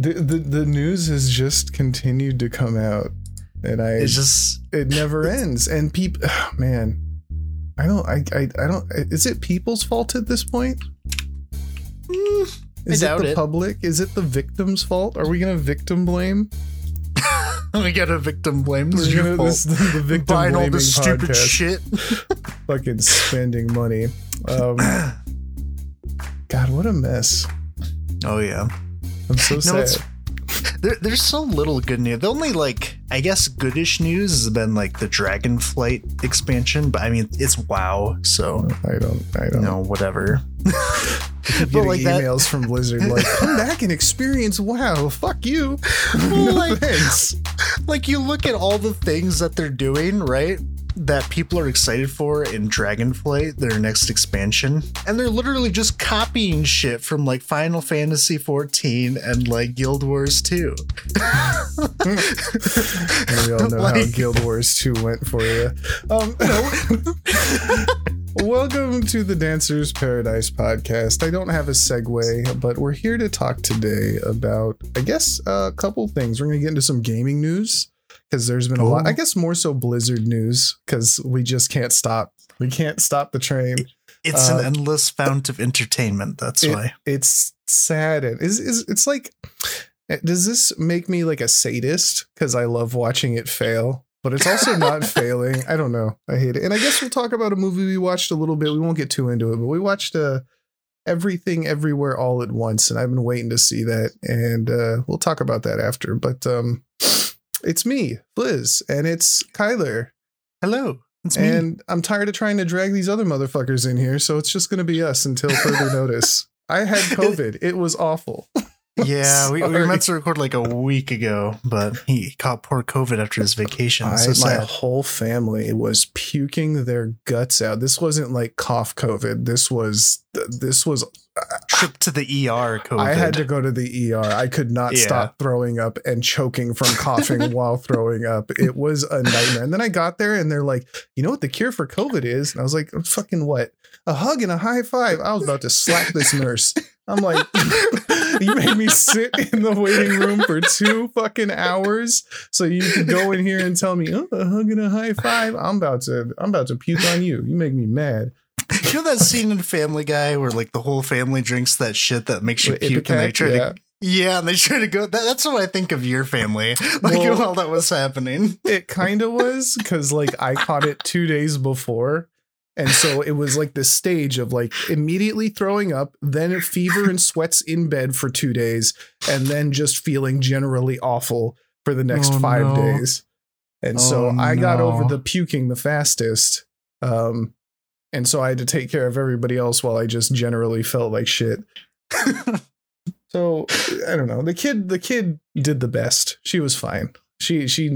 the, the the news has just continued to come out, and I It's just it never ends. And people, man, I don't, I, I, I don't. Is it people's fault at this point? mm, Is it the it. public? Is it the victim's fault? Are we gonna victim blame? we got a victim blame. This is your fault. this is the victim Buying all this stupid podcast. shit. Fucking spending money. Um, God, what a mess. Oh yeah. I'm so No, sad. There, there's so little good news. The only like I guess goodish news has been like the Dragonflight expansion, but I mean it's WoW, so I don't. I don't. know whatever. Getting but like that, emails from Blizzard like, come back and experience WoW. Fuck you. no like- thanks. like you look at all the things that they're doing, right? That people are excited for in Dragonflight, their next expansion, and they're literally just copying shit from like Final Fantasy 14 and like Guild Wars 2. And we all know how Guild Wars 2 went for you. Um, welcome to the Dancers Paradise podcast. I don't have a segue, but we're here to talk today about, I guess, a couple things. We're going to get into some gaming news because there's been a lot, Oh. I guess, more so Blizzard news because we just can't stop. We can't stop the train. It's Uh, an endless fount of entertainment. That's It- why. It's sad and is is it's like does this make me like a sadist because I love watching it fail? But it's also not failing. I don't know. I hate it. And I guess we'll talk about a movie we watched a little bit. We won't get too into it, but we watched uh everything everywhere all at once and I've been waiting to see that and uh we'll talk about that after. But um it's me, Fliz, and it's Kylar. Hello, it's me. And I'm tired of trying to drag these other motherfuckers in here, so it's just going to be us until further notice. I had COVID. It was awful. yeah, we, we were meant to record like a week ago, but he caught poor COVID after his vacation. I, so my whole family was puking their guts out. This wasn't like cough COVID. This was this was Trip to the ER. COVID. I had to go to the ER. I could not Yeah. stop throwing up and choking from coughing while throwing up. It was a nightmare. And then I got there and they're like, you know what the cure for COVID is? And I was like, fucking what? A hug and a high five. I was about to slap this nurse. I'm like, you made me sit in the waiting room for two fucking hours so you could go in here and tell me, oh, a hug and a high five. I'm about to, I'm about to puke on you. You make me mad. You know that scene in Family Guy where like the whole family drinks that shit that makes you puke, and they try yeah. to yeah, and they try to go. That, that's what I think of your family, like Well- while that was happening. it kind of was because like I caught it two days before. And so it was like the stage of like immediately throwing up, then fever and sweats in bed for two days, and then just feeling generally awful for the next Oh, five no. days. And so Oh, I got over the puking the fastest. Um, and so I had to take care of everybody else while I just generally felt like shit. So I don't know. The kid, the kid did the best. She was fine. She she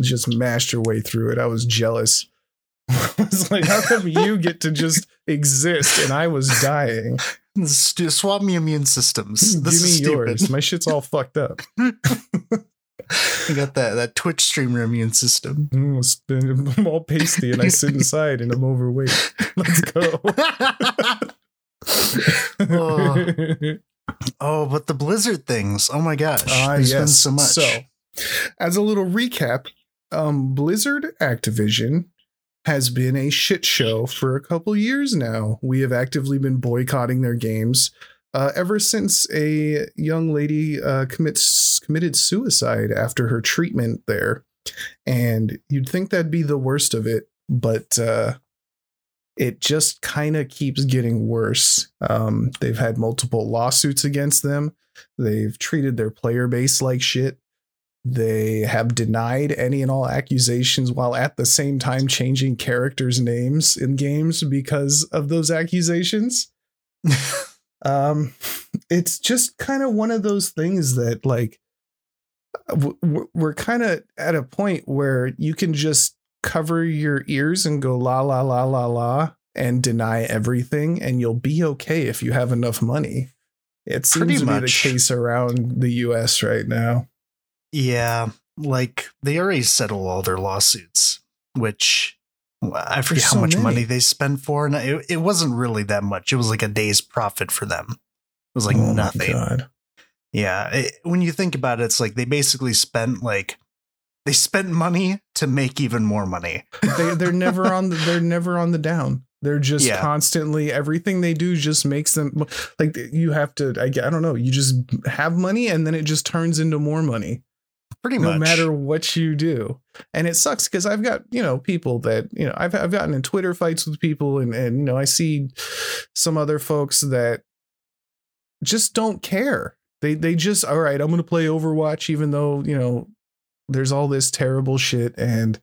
just mashed her way through it. I was jealous. I was like, how come you get to just exist and I was dying? Swap me immune systems. Give me is yours. My shit's all fucked up. You got that that Twitch streamer immune system. Mm, I'm all pasty and I sit inside and I'm overweight. Let's go. Oh. Oh, but the Blizzard things. Oh my gosh. Ah, There's yes. been so much. So, as a little recap, um, Blizzard Activision has been a shit show for a couple years now. We have actively been boycotting their games uh, ever since a young lady uh, commits committed suicide after her treatment there. And you'd think that'd be the worst of it, but uh, it just kind of keeps getting worse. Um, they've had multiple lawsuits against them. They've treated their player base like shit. They have denied any and all accusations while at the same time changing characters' names in games because of those accusations. um, it's just kind of one of those things that, like, we're kind of at a point where you can just cover your ears and go la la la la la and deny everything, and you'll be okay if you have enough money. It seems Pretty to be the case around the US right now. Yeah, like they already settled all their lawsuits, which I forget There's how much many. money they spent for, and it, it wasn't really that much. It was like a day's profit for them. It was like Oh nothing. Yeah, it, when you think about it, it's like they basically spent like they spent money to make even more money. they they're never on the they're never on the down. They're just Yeah. constantly everything they do just makes them like you have to I, I don't know you just have money and then it just turns into more money Pretty no much. No matter what you do and it sucks because I've got you know people that you know I've I've gotten in Twitter fights with people and and you know I see some other folks that just don't care they they just all right I'm gonna play Overwatch even though you know there's all this terrible shit and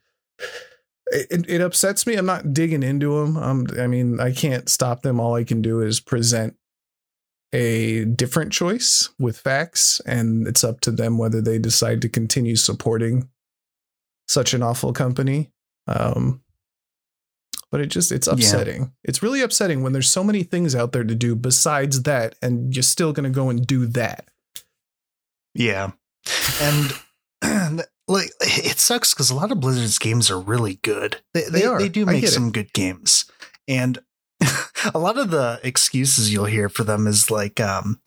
it, it upsets me. I'm not digging into them. Um, I mean, I can't stop them. All I can do is present a different choice with facts, and it's up to them whether they decide to continue supporting such an awful company. Um, but it just it's Yeah. upsetting. It's really upsetting when there's so many things out there to do besides that, and you're still gonna go and do that. Yeah. And like it sucks because a lot of Blizzard's games are really good. They They they, are. they do make some good games. And a lot of the excuses you'll hear for them is like, um,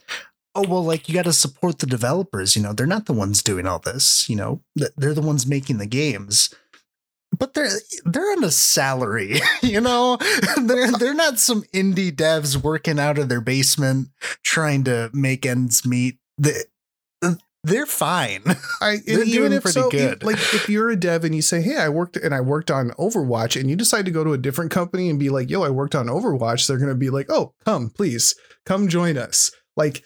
oh well, like you got to support the developers. You know, they're not the ones doing all this. You know, they're the ones making the games. But they're they're on a salary, you know. They're they're not some indie devs working out of their basement trying to make ends meet. They, they're fine. I They're even doing if pretty so, good. like if you're a dev and you say, "Hey, I worked and I worked on Overwatch," and you decide to go to a different company and be like, "Yo, I worked on Overwatch," they're gonna be like, "Oh, come, please, come join us." Like,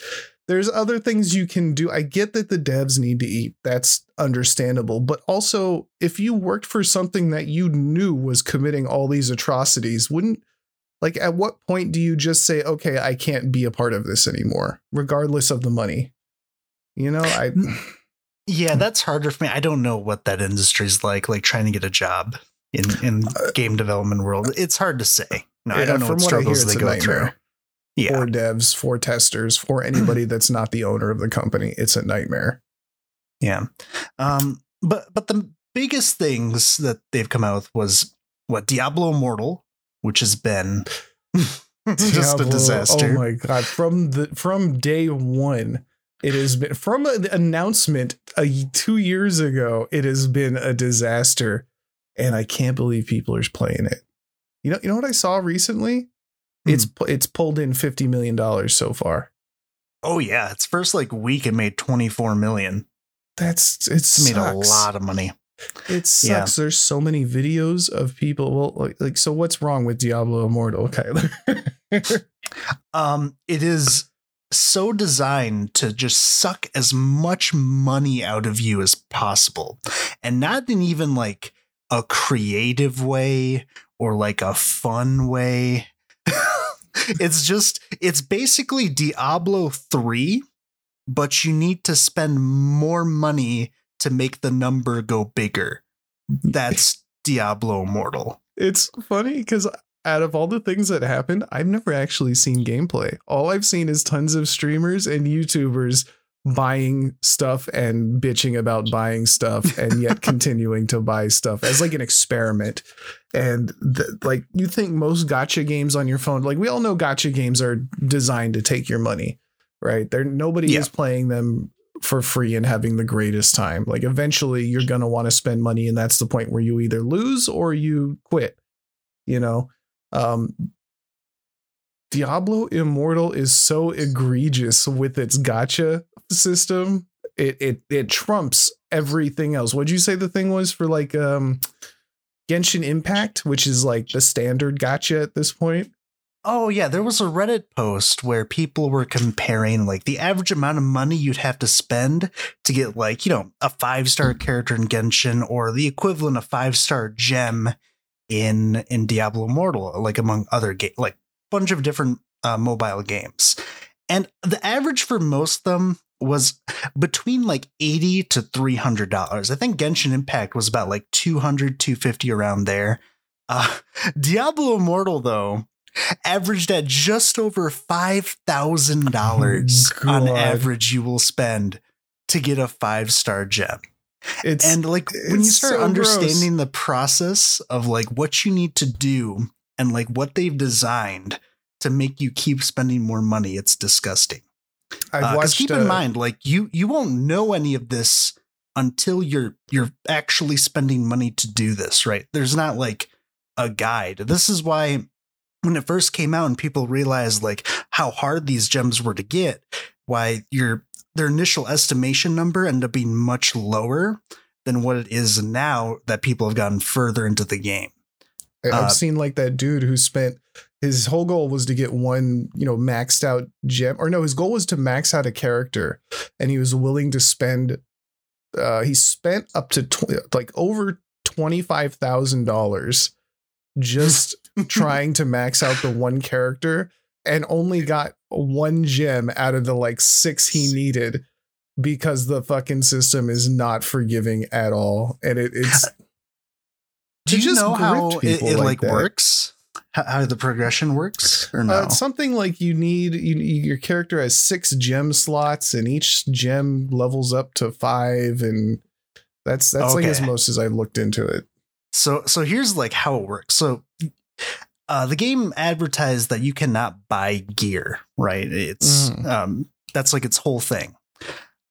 there's other things you can do. I get that the devs need to eat. That's understandable, but also if you worked for something that you knew was committing all these atrocities, wouldn't like at what point do you just say, "Okay, I can't be a part of this anymore," regardless of the money? You know, I. Yeah, that's harder for me. I don't know what that industry's like, like trying to get a job in in game development world. It's hard to say. No, I don't know what what I hear, struggles they go nightmare. through. Yeah, for devs, for testers, for anybody that's not the owner of the company. It's a nightmare. yeah. Um, but but the biggest things that they've come out with was what Diablo Immortal, which has been just a disaster. Oh my god! From the from day one, it has been from an announcement a, two years ago. It has been a disaster, and I can't believe people are playing it. You know, you know what I saw recently? It's it's pulled in fifty million dollars so far. Oh yeah, its first like week it made twenty four million. That's it It's made a lot of money. It Yeah. sucks. There's so many videos of people. Well, like, like so, what's wrong with Diablo Immortal, Kylar? Um, it is so designed to just suck as much money out of you as possible, and not in even like a creative way or like a fun way. it's just it's basically Diablo 3, but you need to spend more money to make the number go bigger. That's Diablo Immortal. it's funny because out of all the things that happened, I've never actually seen gameplay. All I've seen is tons of streamers and YouTubers buying stuff and bitching about buying stuff and yet continuing to buy stuff as like an experiment. And the, like you think most gacha games on your phone, like we all know gacha games are designed to take your money, right? There nobody Yeah. is playing them for free and having the greatest time. Like eventually you're going to want to spend money and that's the point where you either lose or you quit, you know. Um Diablo Immortal is so egregious with its gacha system. It it it trumps everything else. What'd you say the thing was for like um Genshin Impact, which is like the standard gacha at this point? Oh yeah, there was a Reddit post where people were comparing like the average amount of money you'd have to spend to get like, you know, a five-star character in Genshin or the equivalent of five-star gem in in Diablo Immortal, like among other game like bunch of different uh, mobile games. And the average for most of them was between like 80 to 300 dollars. I think Genshin Impact was about like 200 250 around there. Uh Diablo Immortal though averaged at just over five thousand dollars Oh, on average you will spend to get a five star gem. It's And like when you start so gross. understanding the process of like what you need to do and like what they've designed to make you keep spending more money, it's disgusting. I've Uh, watched. keep in uh, mind, like you you won't know any of this until you're you're actually spending money to do this, right? There's not like a guide. This is why when it first came out and people realized like how hard these gems were to get, why your their initial estimation number ended up being much lower than what it is now that people have gotten further into the game. I've uh, seen like that dude who spent his whole goal was to get one, you know, maxed out gem, or no, his goal was to max out a character, and he was willing to spend. Uh, he spent up to tw- like over twenty five thousand dollars just trying to max out the one character, and only got one gem out of the like six he needed because the fucking system is not forgiving at all, and it, it's Do You know how it, it like like, works? How, how the progression works or no? Uh, it's something like you need you, your character has six gem slots, and each gem levels up to five, and that's that's like as most as I looked into it. So so here's like how it works. So uh the game advertised that you cannot buy gear, right? It's Mhm. um that's like its whole thing.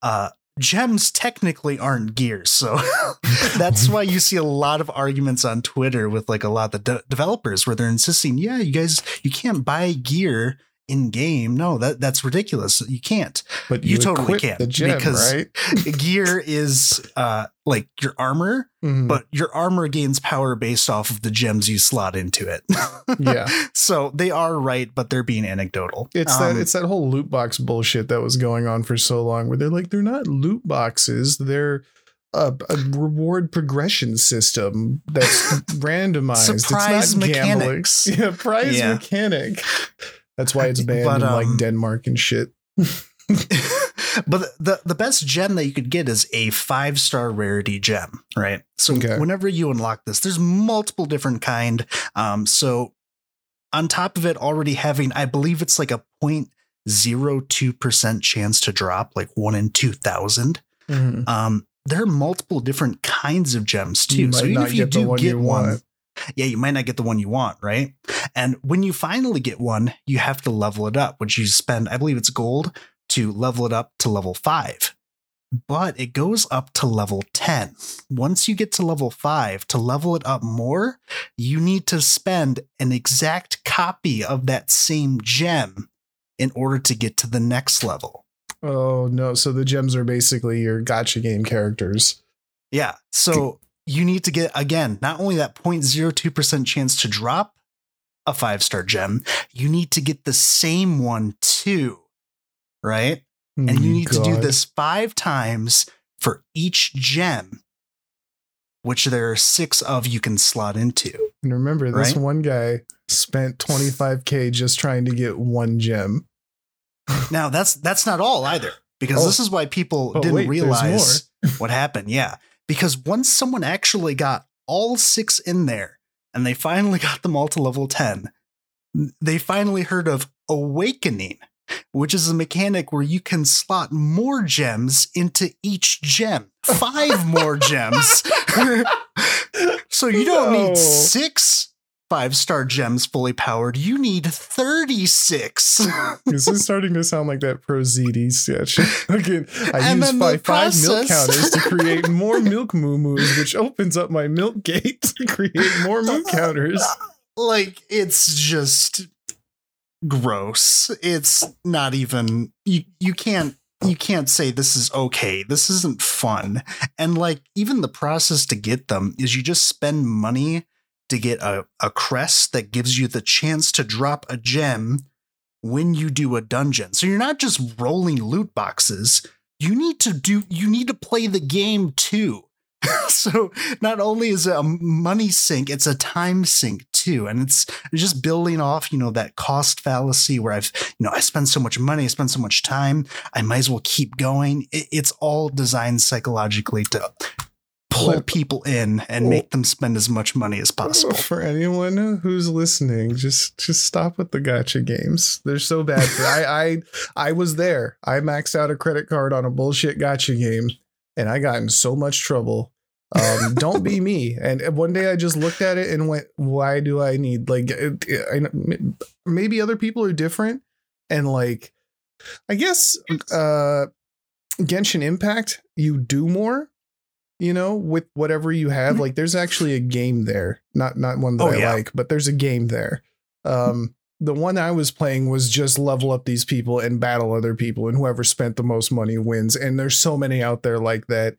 Uh gems technically aren't gear. So that's why you see a lot of arguments on Twitter with like a lot of the de- developers where they're insisting, yeah, you guys you can't buy gear in game. No, that that's ridiculous. You can't. But You totally can, the gem, because- right? gear is uh like your armor Mhm. but your armor gains power based off of the gems you slot into it. Yeah. So they are right, but they're being anecdotal. it's that Um, it's that whole loot box bullshit that was going on for so long, where they're like they're not loot boxes, they're a, a reward progression system that's randomized. Surprise it's not gambling. mechanics. Yeah, prize Yeah. mechanic. That's why it's banned But, in like um, Denmark and shit. but the the best gem that you could get is a five star rarity gem, right? So Okay. whenever you unlock this, there's multiple different kind. Um, so on top of it, already having, I believe it's like a 0.02 percent chance to drop, like one in two thousand. Mhm. Um, there are multiple different kinds of gems too. So even if you do get one. Yeah, you might not get the one you want, right? And when you finally get one, you have to level it up, which you spend, I believe it's gold to level it up to level five. But it goes up to level 10. Once you get to level five, to level it up more, you need to spend an exact copy of that same gem in order to get to the next level. Oh no! So the gems are basically your gacha game characters. Yeah. So you need to get, again, not only that 0.02% chance to drop a five star gem, you need to get the same one too. Right. Oh and you need to do this five times for each gem, which there are six of you can slot into. And remember, this right? one guy spent 25k just trying to get one gem. Now that's that's not all either, because Oh. this is why people Oh, didn't wait, realize what happened. Yeah. Because once someone actually got all six in there and they finally got them all to level 10, they finally heard of awakening, which is a mechanic where you can slot more gems into each gem. Five more gems. so you don't No. need six five star gems fully powered. You need 36. This is starting to sound like that Pro ZD sketch. Again, I And use the five, five milk counters to create more milk moo moos, which opens up my milk gate to create more moo counters. like it's just gross. It's not even you you can't you can't say this is okay. This isn't fun. And like even the process to get them is you just spend money to get a, a crest that gives you the chance to drop a gem when you do a dungeon. So you're not just rolling loot boxes. You need to do you need to play the game too. so not only is it a money sink, it's a time sink too. And it's just building off, you know, that cost fallacy where I've, you know, I spend so much money, I spend so much time, I might as well keep going. It- it's all designed psychologically to pull people in and make them spend as much money as possible. For anyone who's listening, just just stop with the gacha games. They're so bad. I I I was there. I maxed out a credit card on a bullshit gacha game, and I got in so much trouble. Um, don't be me. And one day I just looked at it and went, "Why do I need like?" It, it- I, maybe other people are different, and like I guess uh Genshin Impact, you do more, you know, with whatever you have. Mhm. Like there's actually a game there. Not not one that Oh, I yeah. like, but there's a game there. Um the one I was playing was just level up these people and battle other people, and whoever spent the most money wins. And there's so many out there like that.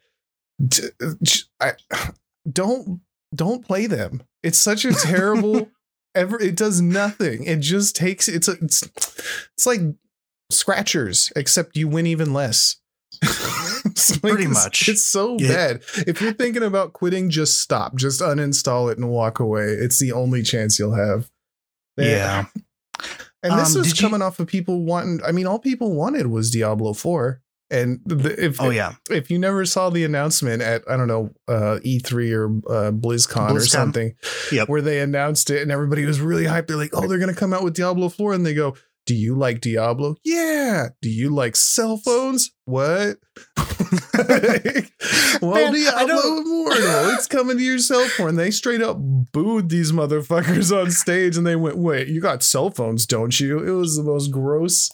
D- j- I, don't don't play them. It's such a terrible. ever it does nothing. It just takes. It's a, it's it's like scratchers, except you win even less. It's like- Pretty it's- much. It's so Yeah. bad. If you're thinking about quitting, just stop. Just uninstall it and walk away. It's the only chance you'll have. Yeah. And this Um, was did you- coming off of people wanting. I mean, all people wanted was Diablo Four. And the, if Oh yeah. if you never saw the announcement at I don't know uh, E3 or uh, BlizzCon, or something, Yep. where they announced it and everybody was really hyped. They're like, "Oh, they're gonna come out with Diablo 4," and they go, "Do you like Diablo? Yeah. Do you like cell phones? What? well, Man, Diablo Immortal, it's coming to your cell phone." They straight up booed these motherfuckers on stage, and they went, "Wait, you got cell phones, don't you?" It was the most gross.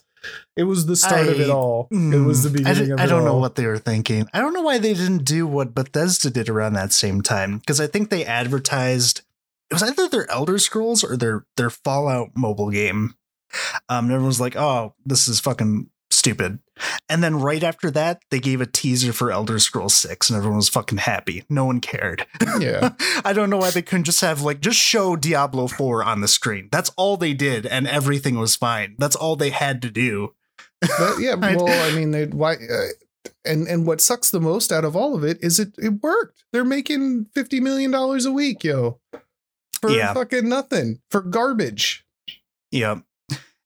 It was the start of it I- all. it was the Mm, I beginning d- of I don't know what they were thinking. I don't know why they didn't do what Bethesda did around that same time because I think they advertised it was either their Elder Scrolls or their their Fallout mobile game. Um, and everyone was like, "Oh, this is fucking stupid." And then right after that, they gave a teaser for Elder Scrolls Six, and everyone was fucking happy. No one cared. Yeah. I don't know why they couldn't just have like just show Diablo 4 on the screen. That's all they did, and everything was fine. That's all they had to do. But yeah, well, I mean, they why, uh, and and what sucks the most out of all of it is it it worked. They're making fifty million dollars a week, yo, for Yeah. fucking nothing, for garbage. Yeah.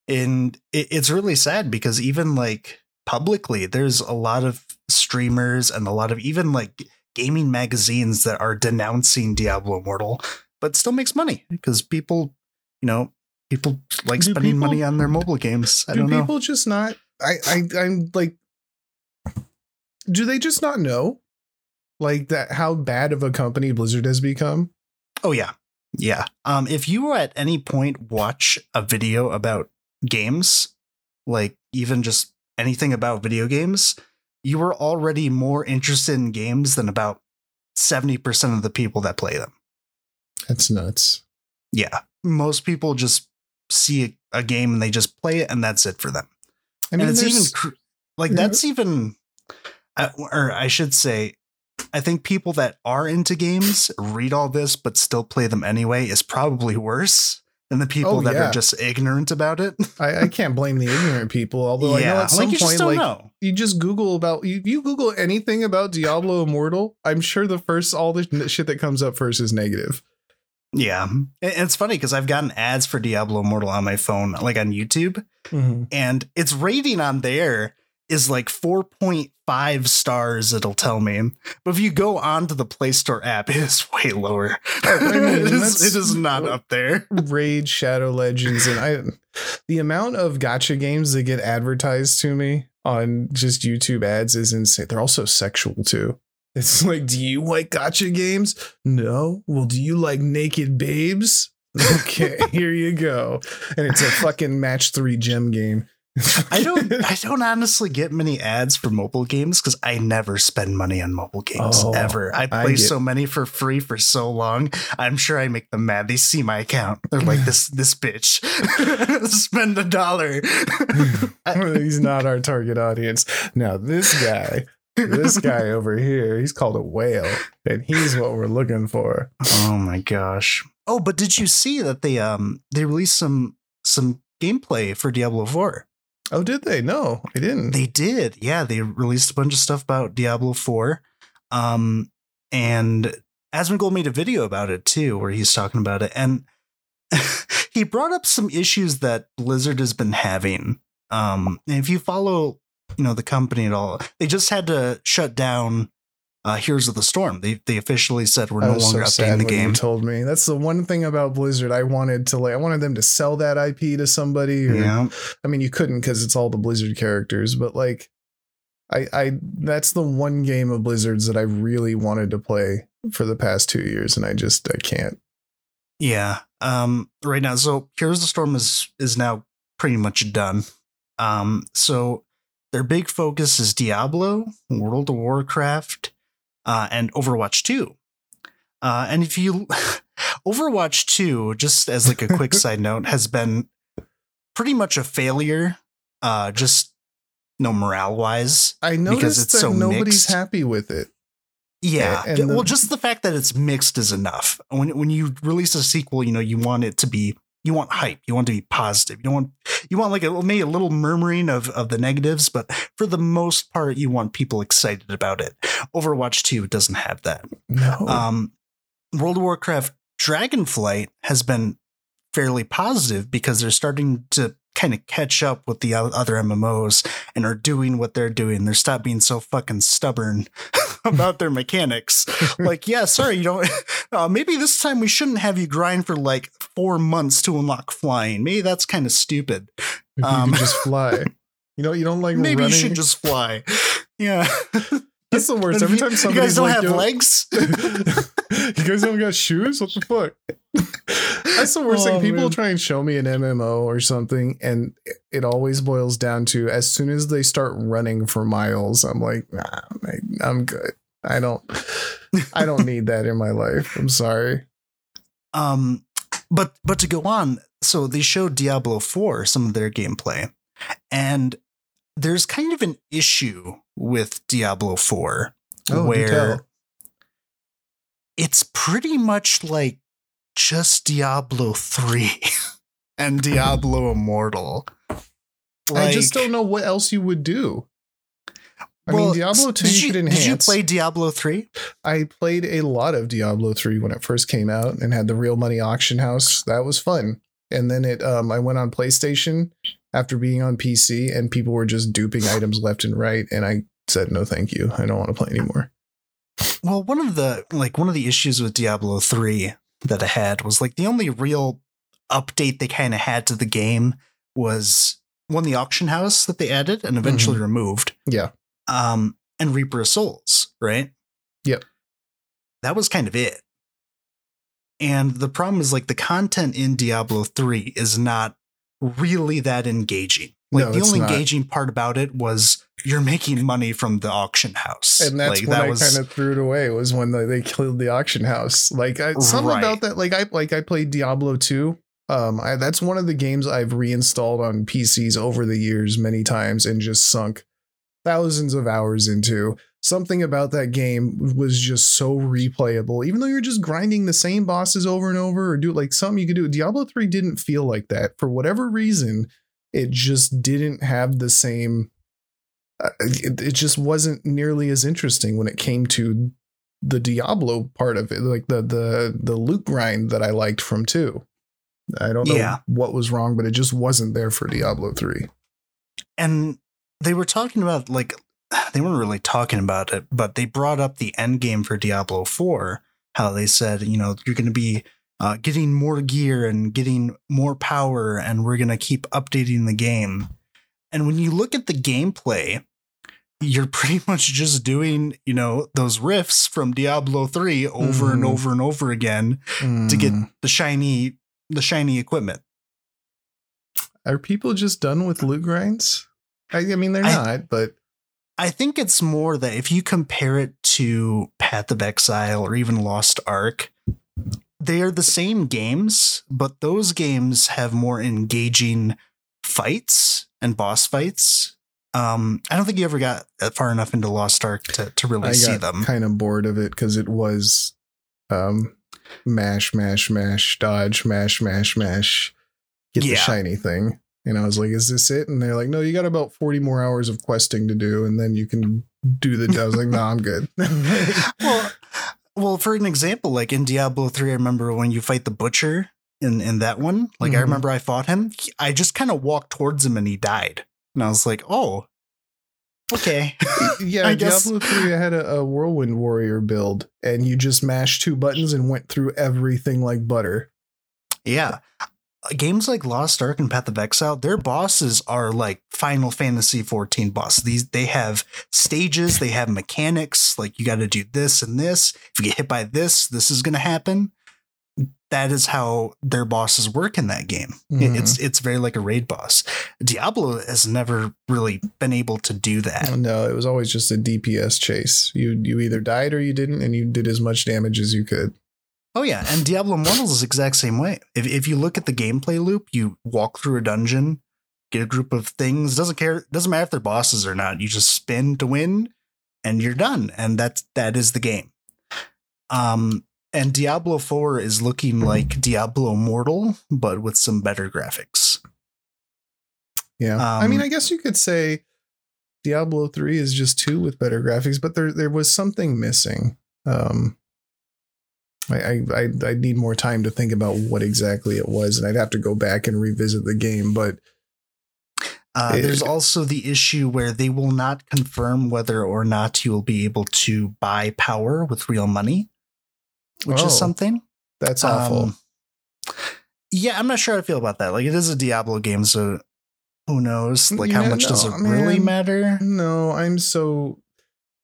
And it, it's really sad because even like publicly, there's a lot of streamers and a lot of even like gaming magazines that are denouncing Diablo Immortal, but still makes money because people, you know, people like Do spending people- money on their mobile games. I do don't know. people just not? I I I'm like, do they just not know, like that how bad of a company Blizzard has become? Oh yeah. Yeah. Um if you at any point watch a video about games, like even just anything about video games, you are already more interested in games than about 70% of the people that play them. That's nuts. Yeah. Most people just see a, a game and they just play it and that's it for them. I mean, and it's even cr- like that's even uh, or I should say I think people that are into games read all this but still play them anyway is probably worse than the people Oh, that yeah. are just ignorant about it. I, I can't blame the ignorant people. Although I know at some like you just point, like know. you just Google about you, you Google anything about Diablo Immortal, I'm sure the first all the shit that comes up first is negative. Yeah, and it's funny because I've gotten ads for Diablo Immortal on my phone, like on YouTube, mm-hmm. and its rating on there is like 4.5 stars it'll tell me but if you go onto the play store app it is way lower I mean, it, is, it is not up there Raid, Shadow Legends, and I the amount of gacha games that get advertised to me on just YouTube ads is insane. They're also sexual too. It's like, do you like gacha games? No. Well, do you like naked babes? Okay, here you go. And it's a fucking match three gem game. I don't i don't honestly get many ads for mobile games because i never spend money on mobile games Oh, ever i I play get- so many for free for so long i'm sure i make them mad they see my account they're like this this bitch spend a dollar he's not our target audience. Now, this guy, this guy over here, he's called a whale, and he's what we're looking for. Oh my gosh. Oh, but did you see that they um they released some some gameplay for Diablo 4? Oh, did they? No, I didn't. They did. Yeah, they released a bunch of stuff about Diablo 4. Um and Asmongold made a video about it too where he's talking about it and he brought up some issues that Blizzard has been having. Um and if you follow, you know, the company at all, they just had to shut down uh Heroes of the Storm. They they officially said we're no longer so updating the when you game. told me. That's the one thing about Blizzard. I wanted to like. I wanted them to sell that IP to somebody. Or, Yeah. I mean, you couldn't because it's all the Blizzard characters. But like, I, I that's the one game of Blizzard's that I really wanted to play for the past two years, and I just I can't. Yeah. Um right now so Heroes of the Storm is is now pretty much done. Um, so their big focus is Diablo, World of Warcraft, uh, and Overwatch 2. Uh, and if you Overwatch 2, just as like a quick side note, has been pretty much a failure. Uh, just no morale wise. I noticed it's that so nobody's mixed. happy with it. Yeah. and yeah, the- well, just the fact that it's mixed is enough. When when you release a sequel, you know, you want it to be you want hype. You want it to be positive. You don't want you want like a maybe a little murmuring of of the negatives, but for the most part, you want people excited about it. Overwatch 2 doesn't have that. No. Um, World of Warcraft Dragonflight has been fairly positive because they're starting to kind of catch up with the other MMOs and are doing what they're doing. They're stop being so fucking stubborn about their mechanics. like, yeah, sorry, you don't. Uh, maybe this time we shouldn't have you grind for like four months to unlock flying. Maybe that's kind of stupid. You um, could just fly. You know, you don't like Maybe running. you should just fly. Yeah. That's the worst. Every time you guys don't like, have "Yo, legs. you guys don't got shoes? What the fuck? That's the worst Oh, thing. People man. try and show me an MMO or something, and it always boils down to as soon as they start running for miles, I'm like, nah, I'm good. I don't, I don't need that in my life. I'm sorry. Um, but but to go on, so they showed Diablo 4 some of their gameplay, and there's kind of an issue with Diablo 4 Oh, where it's pretty much like just Diablo 3 and Diablo Immortal. I just don't know what else you would do. I Well, mean, Diablo 2 did you, you, could enhance. Did you play Diablo 3? I played a lot of Diablo 3 when it first came out and had the real money auction house. That was fun. And then it um I went on PlayStation after being on PC and people were just duping items left and right and I said no thank you. I don't want to play anymore. Well, one of the like one of the issues with Diablo 3 that I had was like the only real update they kind of had to the game was one the auction house that they added and eventually removed. Yeah. Um and Reaper of Souls, right? Yep. That was kind of it. And the problem is like the content in Diablo 3 is not really that engaging. Like No, the only not. engaging part about it was you're making money from the auction house. And that's like, when that I was kind of threw it away was when they, killed the auction house. Like I, something Right. about that like I like I played Diablo 2. Um I, that's one of the games I've reinstalled on PCs over the years many times and just sunk thousands of hours into. Something about that game was just so replayable, even though you're just grinding the same bosses over and over, or do like something you could do. Diablo 3 didn't feel like that for whatever reason. It just didn't have the same. Uh, it, it just wasn't nearly as interesting when it came to the Diablo part of it, like the the the loot grind that I liked from two. I don't know Yeah. what was wrong, but it just wasn't there for Diablo 3. and they were talking about like they weren't really talking about it, but they brought up the end game for Diablo 4, how they said, you know, you're going to be uh, getting more gear and getting more power, and we're going to keep updating the game. And when you look at the gameplay, you're pretty much just doing, you know, those rifts from Diablo 3 over and Mhm. over and over again to get Mm. the shiny the shiny equipment. Are people just done with loot grinds? I, I mean, they're I- not, but I think it's more that if you compare it to Path of Exile or even Lost Ark, they are the same games, but those games have more engaging fights and boss fights. Um, I don't think you ever got far enough into Lost Ark to, to really I see got them. kind of bored of it because it was um, mash, mash, mash, dodge, mash, mash, mash, get the shiny thing. And I was like, "Is this it?" And they're like, "No, you got about forty more hours of questing to do, and then you can do the." I was like, "No, I'm good." well, well, for an example, like in Diablo 3, I remember when you fight the butcher in, in that one, like I Mhm. remember I fought him. he- I just kind of walked towards him and he died. And I was like, oh, okay. yeah, I guess- Diablo 3 had a, a whirlwind warrior build, and you just mashed two buttons and went through everything like butter. yeah. Games like Lost Ark and Path of Exile, their bosses are like Final Fantasy 14 bosses. These they have stages, they have mechanics, like you got to do this and this. If you get hit by this, this is going to happen. that is how their bosses work in that game. Mhm. It's it's very like a raid boss. Diablo has never really been able to do that. No, it was always just a DPS chase. You you either died or you didn't, and you did as much damage as you could. Oh yeah, and Diablo Immortals is the exact same way. If if you look at the gameplay loop, you walk through a dungeon, get a group of things. Doesn't care. Doesn't matter if they're bosses or not. You just spin to win, and you're done. And that's that is the game. Um, and Diablo Four is looking like Diablo Immortal, but with some better graphics. Yeah, I mean, Um, I guess you could say Diablo three is just two with better graphics, but there there was something missing. Um, I I I need more time to think about what exactly it was, and I'd have to go back and revisit the game. But Uh, It- there's also the issue where they will not confirm whether or not you will be able to buy power with real money, which Oh. is something. that's awful. Um, yeah, I'm not sure how I feel about that. Like, it is a Diablo game, so who knows? Like, how Yeah, much does it no, really matter? no, I'm so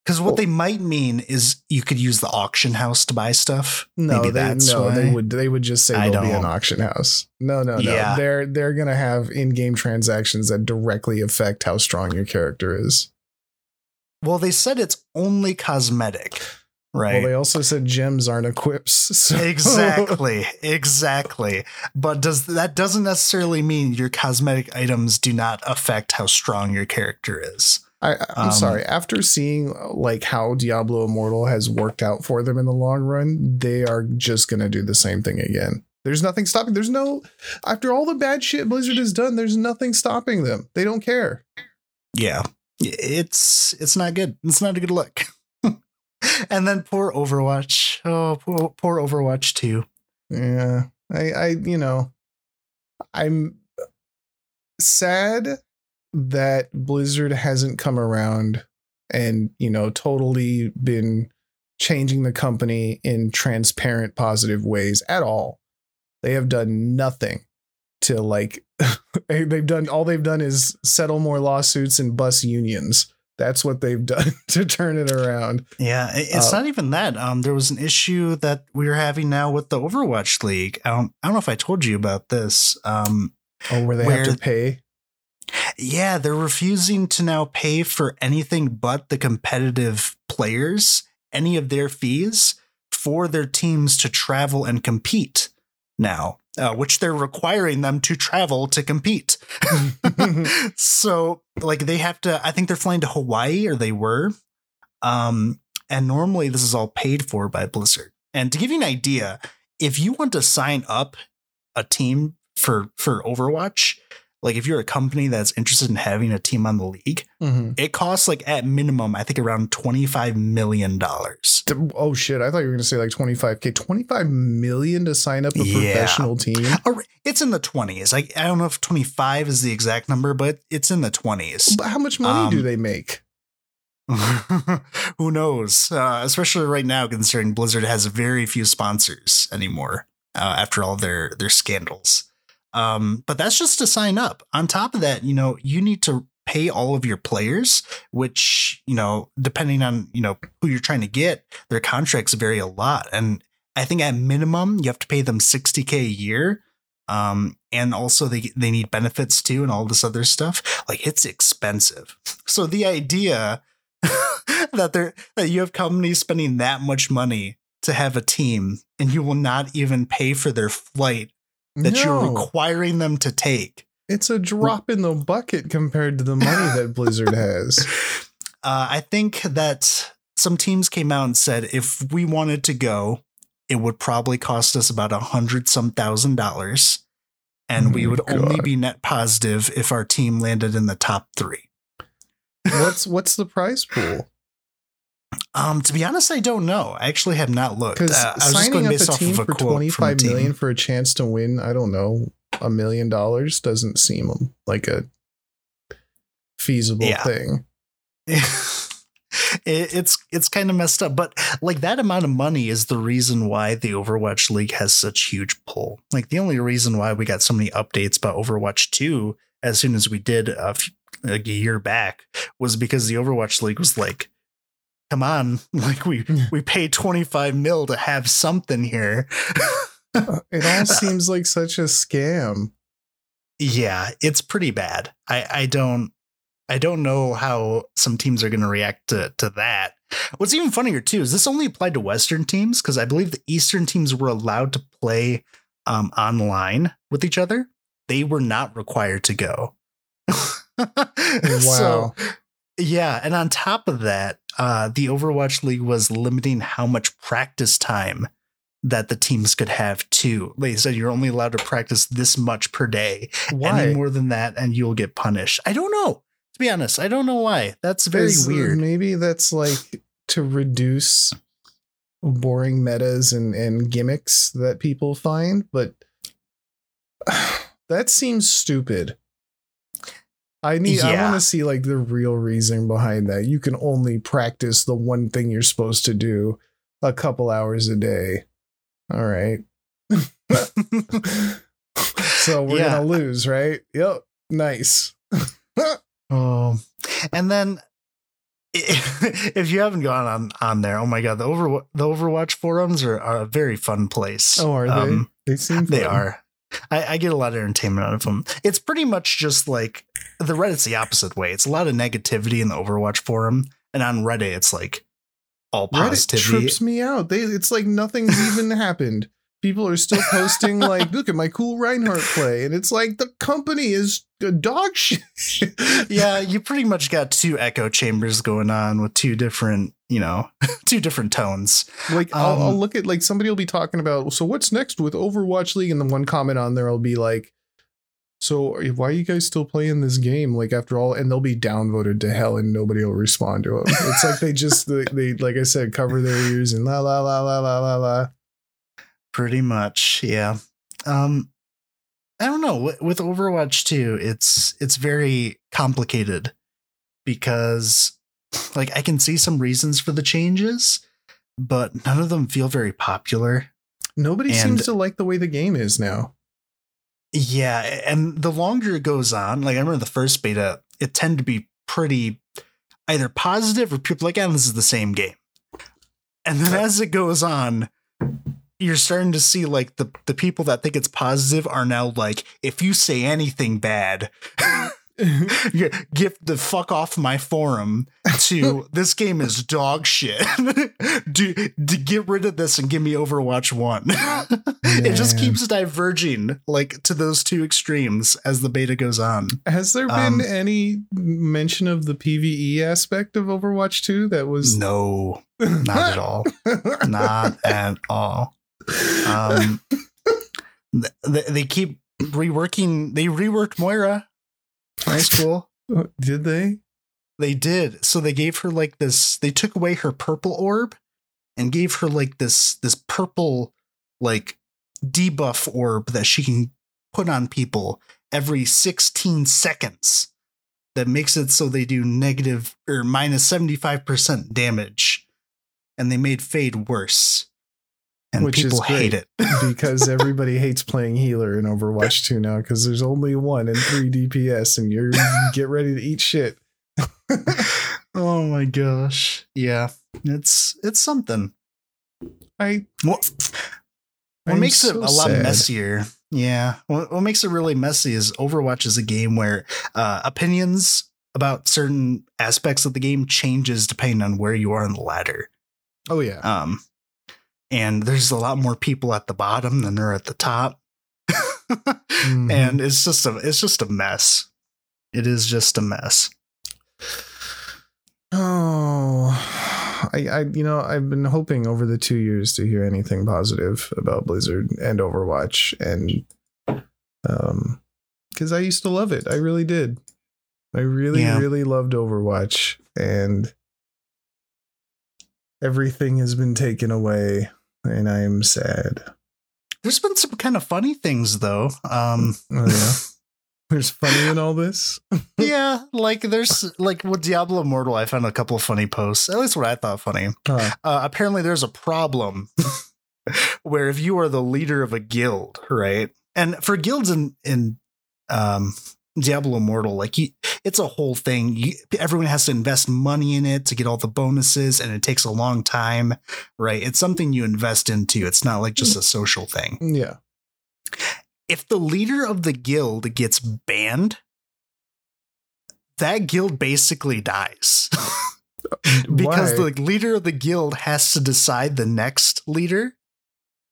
Because what they might mean is you could use the auction house to buy stuff. No, Maybe they that's no, they would they would just say I there'll be an auction house. No, no, no. Yeah. They're they're gonna have in-game transactions that directly affect how strong your character is. Well, they said it's only cosmetic, right? Well, they also said gems aren't equips. So. exactly exactly but does that doesn't necessarily mean your cosmetic items do not affect how strong your character is I, I'm Um, sorry. After seeing uh, like how Diablo Immortal has worked out for them in the long run, they are just gonna do the same thing again. There's nothing stopping. There's no after all the bad shit Blizzard has done. There's nothing stopping them. They don't care. yeah it's it's not good it's not a good look and then poor overwatch oh poor, poor overwatch too. Yeah. I, I, you know, I'm sad that Blizzard hasn't come around and, you know, totally been changing the company in transparent, positive ways at all. They have done nothing to like, they've done, all they've done is settle more lawsuits and bus unions. That's what they've done to turn it around. yeah it's Uh, not even that um there was an issue that we are having now with the overwatch league i don't, I don't know if i told you about this um Oh, where they Where- have to pay. Yeah, they're refusing to now pay for anything but the competitive players, any of their fees for their teams to travel and compete now, uh, which they're requiring them to travel to compete. so, like, they have to, I think they're flying to Hawaii or they were. Um, and normally this is all paid for by Blizzard. And to give you an idea, if you want to sign up a team for for Overwatch, like if you're a company that's interested in having a team on the league, Mhm. it costs like at minimum, I think around $25 million. Oh shit! I thought you were going to say like twenty five k, twenty five million to sign up a Yeah. professional team. It's in the 20s. I, I don't know if 25 is the exact number, but it's in the 20s. But how much money do Um, they make? Who knows? Uh, especially right now, considering Blizzard has very few sponsors anymore uh, after all their their scandals. Um, but that's just to sign up. On top of that, you know, you need to pay all of your players, which you know, depending on you know who you're trying to get, their contracts vary a lot. And I think at minimum, you have to pay them 60k a year. Um, and also they they need benefits too, and all this other stuff. Like it's expensive. So the idea that there that you have companies spending that much money to have a team and you will not even pay for their flight that you're requiring them to take. it's a drop in the bucket compared to the money that Blizzard has. Uh, I think that some teams came out and said if we wanted to go, it would probably cost us about a hundred some thousand dollars, and Oh we would only be net positive if our team landed in the top three. What's what's the prize pool? Um, to be honest, I don't know. I actually have not looked. Because Uh, I was just signing going up a off team of a for twenty a team. for a chance to win, I don't know, a million dollars doesn't seem like a feasible Yeah. thing. it's it's kind of messed up, but like that amount of money is the reason why the Overwatch League has such huge pull. Like the only reason why we got so many updates about Overwatch Two as soon as we did a, few, like a year back was because the Overwatch League was like, "Come on, like we we paid twenty five mil to have something here." it all seems like such a scam. Yeah, it's pretty bad. I I don't I don't know how some teams are going to react to to that. What's even funnier too is this only applied to Western teams because I believe the Eastern teams were allowed to play um, online with each other. They were not required to go. Wow. So, yeah, and on top of that, uh, the Overwatch League was limiting how much practice time that the teams could have too. They said you're only allowed to practice this much per day. Why? Any more than that, and you'll get punished. I don't know. To be honest, I don't know why. That's very Is, uh, weird. Maybe that's like to reduce boring metas and, and gimmicks that people find, but that seems stupid. I need I want to see like the real reason behind that. You can only practice the one thing you're supposed to do a couple hours a day. All right. so we're Yeah. gonna lose, right? Yep. Nice. Oh, and then if you haven't gone on on there, oh my god, the over the Overwatch forums are, are a very fun place. Oh, are they? Um, they seem They are. I, I get a lot of entertainment out of them. It's pretty much just like the Reddit's the opposite way. It's a lot of negativity in the Overwatch forum, and on Reddit, it's like all Reddit positivity. trips me out. They it's like nothing's even happened. People are still posting like, look at my cool Reinhardt play, and it's like the company is a dog shit. yeah, you pretty much got two echo chambers going on with two different, you know, two different tones. Like I'll, Um, I'll look at like somebody will be talking about. So what's next with Overwatch League? And the one comment on there will be like, so why are you guys still playing this game? Like after all, and they'll be downvoted to hell, and nobody will respond to them. It's like they just they, they like I said, cover their ears and la la la la la la la. Pretty much, yeah. Um, I don't know. With, Overwatch 2, it's it's very complicated because, like, I can see some reasons for the changes, but none of them feel very popular. Nobody And- seems to like the way the game is now. Yeah, and the longer it goes on, like I remember the first beta, it tended to be pretty either positive or people like, "Yeah, this is the same game." And then as it goes on, you're starting to see like the the people that think it's positive are now like, if you say anything bad, get the fuck off my forum to this game is dog shit. do, do get rid of this and give me Overwatch 1. it just keeps diverging like to those two extremes as the beta goes on. Has there Um, been any mention of the PVE aspect of Overwatch 2 that was No, not at all. Not at all. Um th- they, they keep reworking they reworked Moira. Nice cool. Did they? They did. So they gave her like this. They took away her purple orb and gave her like this this purple like debuff orb that she can put on people every 16 seconds. That makes it so they do negative or minus 75% damage. And they made Fade worse. And Which is people hate it. because everybody hates playing healer in Overwatch 2 now because there's only one and three DPS and you're get ready to eat shit. oh my gosh. Yeah. It's it's something. I What, what I'm makes it a lot sad. messier? Yeah. What, what makes it really messy is Overwatch is a game where uh, opinions about certain aspects of the game changes depending on where you are on the ladder. Oh yeah. Um, and there's a lot more people at the bottom than there are at the top. Mhm. And it's just a it's just a mess. It is just a mess. Oh, I, I, you know, I've been hoping over the two years to hear anything positive about Blizzard and Overwatch, and um, because I used to love it, I really did. I really, Yeah. really loved Overwatch, and everything has been taken away, and I am sad. There's been some kind of funny things though. Um, Oh yeah, there's funny in all this. yeah, like there's like with Diablo Immortal, I found a couple of funny posts. At least what I thought funny. Huh. Uh, apparently, there's a problem where if you are the leader of a guild, right? And for guilds in in um, Diablo Immortal, like you, it's a whole thing. You, everyone has to invest money in it to get all the bonuses, and it takes a long time, right? It's something you invest into. It's not like just a social thing. Yeah. If the leader of the guild gets banned, that guild basically dies. because Why? the leader of the guild has to decide the next leader,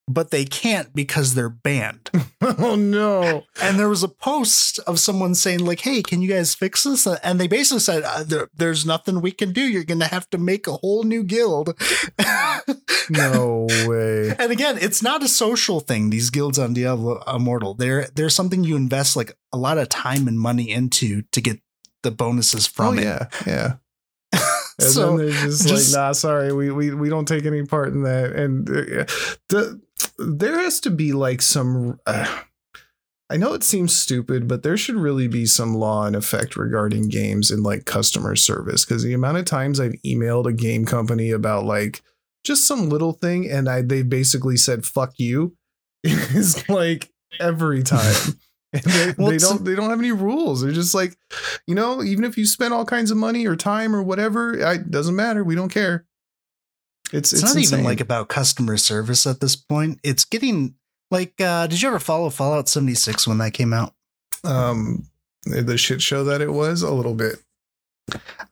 but they can't because they're banned. oh no. and there was a post of someone saying like, "Hey, can you guys fix this?" And they basically said, uh, there, "There's nothing we can do. You're going to have to make a whole new guild." No way. and again, it's not a social thing. These guilds on Diablo Immortal, they're they're something you invest like a lot of time and money into to get the bonuses from oh it. yeah, yeah. And So, then they're just, just- like, nah, sorry, we, we we don't take any part in that. And uh, the there has to be like some. Uh, I know it seems stupid, but there should really be some law in effect regarding games and like customer service. Because the amount of times I've emailed a game company about like just some little thing, and I they basically said "fuck you," is like every time. They, Well, they don't they don't have any rules. They're just like, you know, even if you spend all kinds of money or time or whatever, it doesn't matter. We don't care. It's It's, it's, not even like about customer service at this point. It's getting like uh did you ever follow Fallout 76 when that came out? um the shit show that it was a little bit.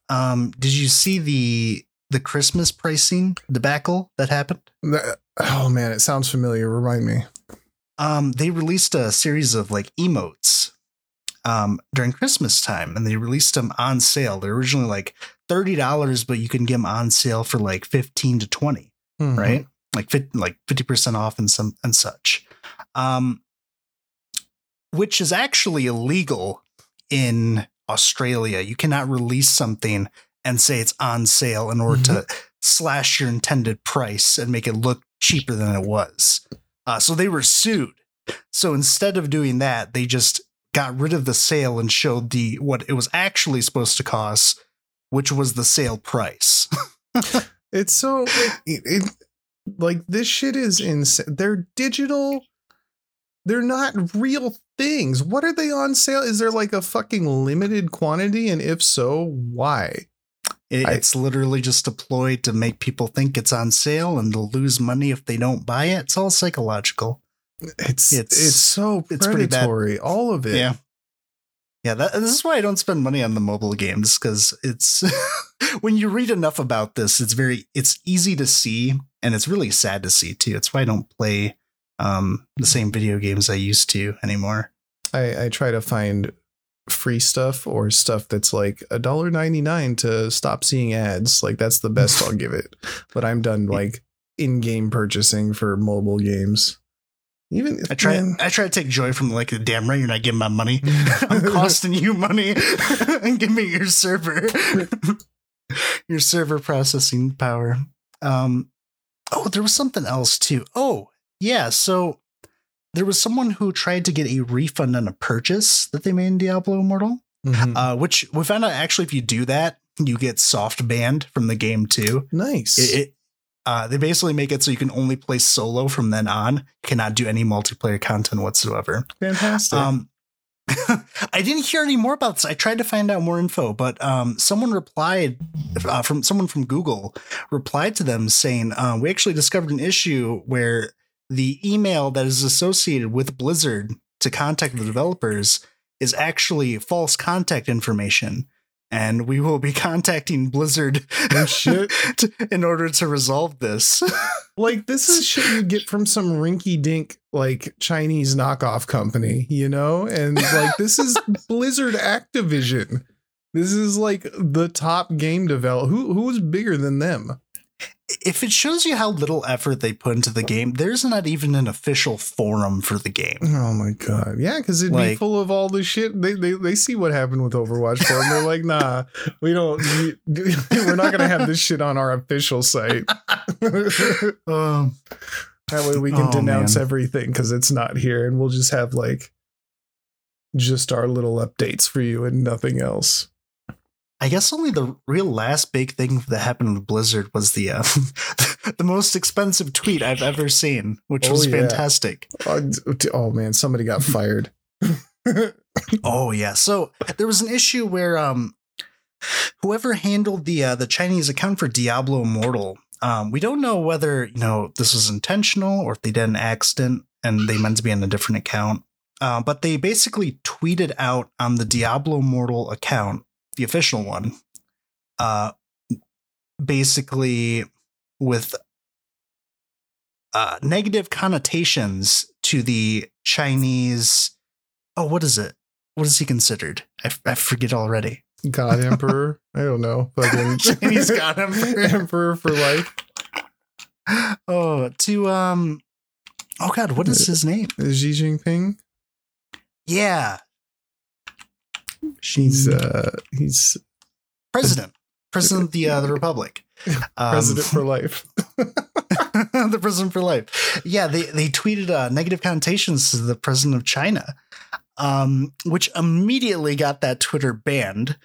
Um did you see the the Christmas pricing debacle that happened? That- Oh man, it sounds familiar. Remind me. Um they released a series of like emotes um during Christmas time and they released them on sale. They're originally like $30 but you can get them on sale for like 15 to 20. Mhm. right? Like fit, like fifty percent off and some and such, um, which is actually illegal in Australia. You cannot release something and say it's on sale in order to slash your intended price and make it look cheaper than it was. Uh, so they were sued. So instead of doing that, they just got rid of the sale and showed the what it was actually supposed to cost, which was the sale price. It's so it, it like this shit is insane. They're digital. They're not real things. What are they on sale? Is there like a fucking limited quantity? And if so, why? It, I- it's literally just deployed to make people think it's on sale and they'll lose money if they don't buy it. It's all psychological. It's it's, It's- so it's pretty bad. predatory. All of it. Yeah. Yeah, that, this is why I don't spend money on the mobile games because it's when you read enough about this, it's very it's easy to see and it's really sad to see too. It's why I don't play um, the same video games I used to anymore. I, I try to find free stuff or stuff that's like a dollar ninety nine to stop seeing ads. Like that's the best I'll give it. But I'm done like in game purchasing for mobile games. Even I try man. I try to take joy from like the damn right you're not giving my money. I'm costing you money and give me your server your server processing power um oh there was something else too oh yeah so there was someone who tried to get a refund on a purchase that they made in diablo immortal Mhm. uh which we found out actually if you do that you get soft banned from the game too nice. it, it uh, they basically make it so you can only play solo from then on. Cannot do any multiplayer content whatsoever. Fantastic. Um, I didn't hear any more about this. I tried to find out more info, but um, someone replied uh, from someone from Google replied to them saying, uh, "We actually discovered an issue where the email that is associated with Blizzard to contact the developers is actually false contact information." And we will be contacting Blizzard Oh, shit. to, in order to resolve this. like this is shit you get from some rinky dink like Chinese knockoff company, you know? And like this is Blizzard Activision. This is like the top game develop. Who who's bigger than them? If it shows you how little effort they put into the game, there's not even an official forum for the game. Oh my god. Yeah, because it'd be full of all this shit. They, they they see what happened with Overwatch 4 and they're like, nah, we don't we, we're not gonna have this shit on our official site. that Um, way we can Oh, denounce man. everything because it's not here and we'll just have like just our little updates for you and nothing else. I guess only the real last big thing that happened with Blizzard was the uh, the most expensive tweet I've ever seen, which Oh, was yeah. fantastic. Oh, oh man, somebody got fired. oh yeah. So there was an issue where um whoever handled the uh, the Chinese account for Diablo Immortal, um, we don't know whether you know this was intentional or if they did an accident and they meant to be on a different account. Uh, but they basically tweeted out on the Diablo Immortal account, the official one, uh, basically with uh, negative connotations to the Chinese. Oh, what is it? What is he considered? I, I forget already. God Emperor. I don't know. Fucking Chinese God Emperor. Emperor for life. Oh, to um. Oh God, what is his name? Xi Jinping. Yeah, He's uh he's president, president of the uh, the republic, um, president for life. the president for life. Yeah, they they tweeted uh, negative connotations to the president of China, um, which immediately got that Twitter banned,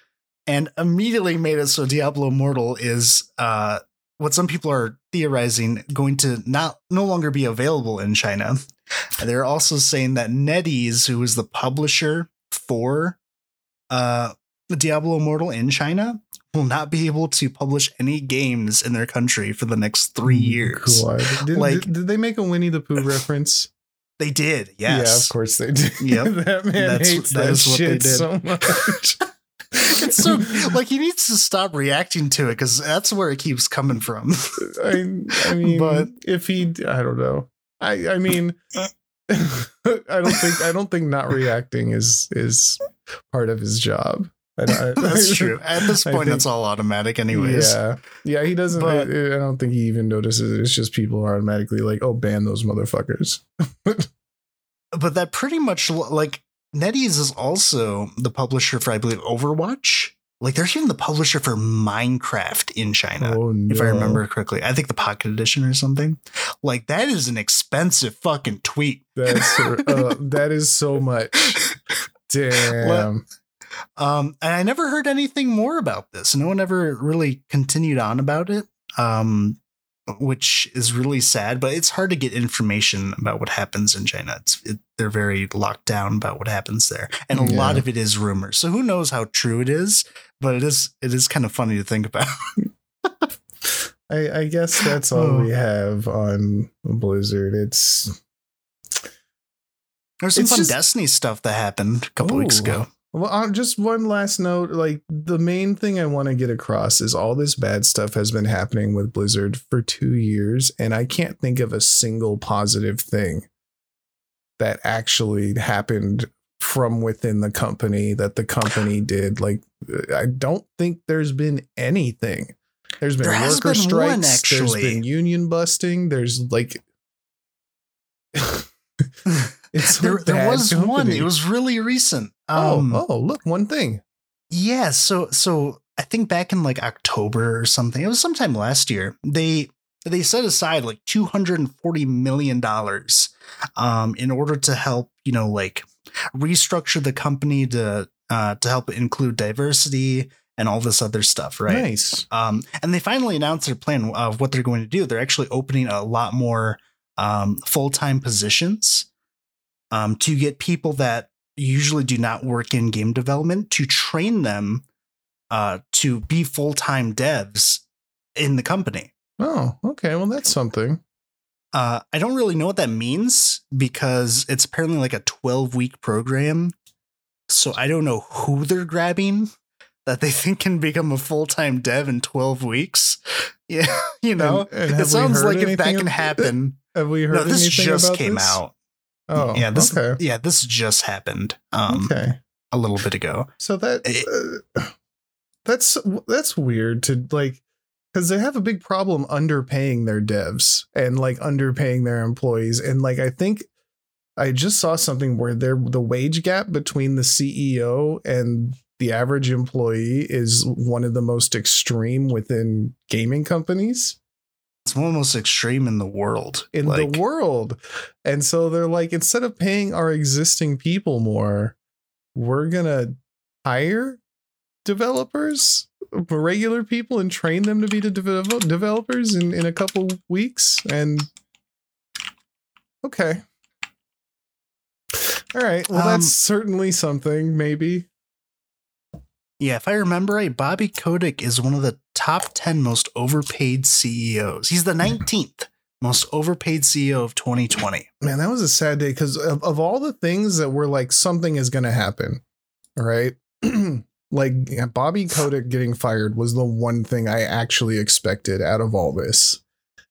and immediately made it so Diablo Immortal is uh, what some people are theorizing going to not no longer be available in China. They're also saying that NetEase, who is the publisher for uh, Diablo Immortal in China, will not be able to publish any games in their country for the next three years. God. Did, Like- did, did they make a Winnie the Pooh reference? They did, yes. Yeah, of course they did. Yep. that man That's- hates that that, is what they shit did. so much. It's so like he needs to stop reacting to it because that's where it keeps coming from. I, I mean, But- if he, I don't know. I, I mean, I don't think, I don't think not reacting is is part of his job. I, I, that's true. At this point, think- it's all automatic, anyways. Yeah, yeah. He doesn't. But- I, I don't think he even notices. it. It's just people are automatically like, "Oh, ban those motherfuckers." But that pretty much like NetEase is also the publisher for, I believe, Overwatch. Like they're even the publisher for Minecraft in China. oh no! if I remember correctly. I think the Pocket Edition or something. Like that is an expensive fucking tweet. that's uh, that is so much. Damn. Um, and I never heard anything more about this. No one ever really continued on about it. Um, which is really sad, but it's hard to get information about what happens in China. It's it, they're very locked down about what happens there, and a lot of it is rumors. So who knows how true it is? But it is it is kind of funny to think about. I, I guess that's all Oh. we have on Blizzard. It's There's some It's fun just- Destiny stuff that happened a couple weeks ago. well, uh, just one last note. Like the main thing I want to get across is all this bad stuff has been happening with Blizzard for two years, and I can't think of a single positive thing that actually happened from within the company that the company did. Like, I don't think there's been anything. There's been There worker been strikes. one, There's actually. been union busting. There's like. it's there, there was one. It was really recent. Oh, Um, oh, look, one thing. Yeah, so so I think back in like October or something. It was sometime last year. They they set aside like 240 million dollars um in order to help, you know, like restructure the company to uh to help include diversity and all this other stuff, right? Nice. Um, and they finally announced their plan of what they're going to do. They're actually opening a lot more um, full time positions um, to get people that usually do not work in game development to train them uh, to be full time devs in the company. Oh, okay. Well, that's something. Uh, I don't really know what that means because it's apparently like a 12 week program. So I don't know who they're grabbing that they think can become a full time dev in 12 weeks. Yeah, you know, And- and it sounds like if that can happen. Have we heard No, this just came this? out. Oh, yeah, this okay. yeah, this just happened um okay. a little bit ago. So that It- uh, that's that's weird to like because they have a big problem underpaying their devs and like underpaying their employees and like I think I just saw something where there the wage gap between the CEO and the average employee is one of the most extreme within gaming companies. It's one of the most extreme in the world. in Like, the world. And so they're like, instead of paying our existing people more, we're gonna hire developers, regular people, and train them to be the devel- developers in, in a couple weeks. And okay. All right. Well, Um, that's certainly something. Maybe. Yeah, if I remember right, Bobby Kotick is one of the top 10 most overpaid CEOs. He's the 19th most overpaid CEO of 2020. Man, that was a sad day because of, of all the things that were like something is going to happen, right? like yeah, Bobby Kotick getting fired was the one thing I actually expected out of all this.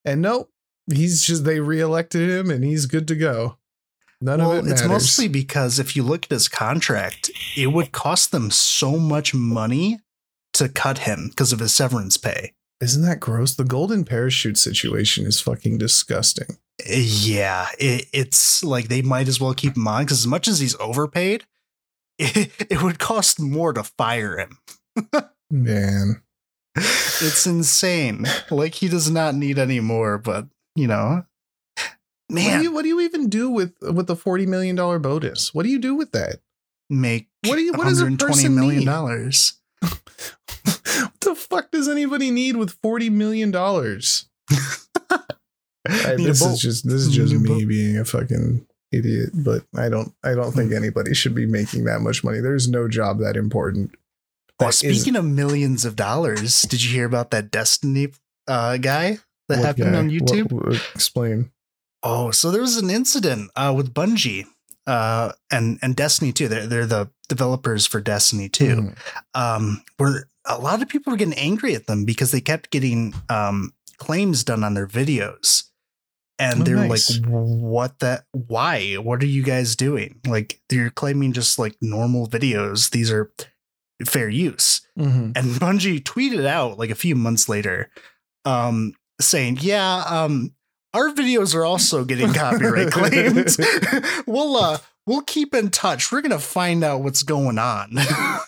And nope, he's just they reelected him and he's good to go. None well, of it it's mostly because if you look at his contract, it would cost them so much money to cut him because of his severance pay. Isn't that gross? The golden parachute situation is fucking disgusting. Yeah, it, it's like they might as well keep him on because as much as he's overpaid, it, it would cost more to fire him. Man. It's insane. Like he does not need any more, but you know, What man, do you what do you even do with with the 40 million dollar bonus? What do you do with that? make What do you what does a 120 person million dollars. What the fuck does anybody need with 40 million dollars? Need this is just this is just me boat. being a fucking idiot, but I don't I don't think anybody should be making that much money. There's no job that important. Well, That is- speaking of millions of dollars, did you hear about that Destiny uh, guy that what happened guy? on YouTube? What- what- explain. Oh, so there was an incident uh, with Bungie uh, and and Destiny 2. They're they're the developers for Destiny 2. Mhm. Um, where a lot of people were getting angry at them because they kept getting um, claims done on their videos. And Oh, they're nice. like, what that why? What are you guys doing? Like you're claiming just like normal videos. These are fair use. Mhm. And Bungie tweeted out like a few months later, um, saying, "Yeah, um, our videos are also getting copyright claimed. we'll uh, we'll keep in touch. We're gonna find out what's going on."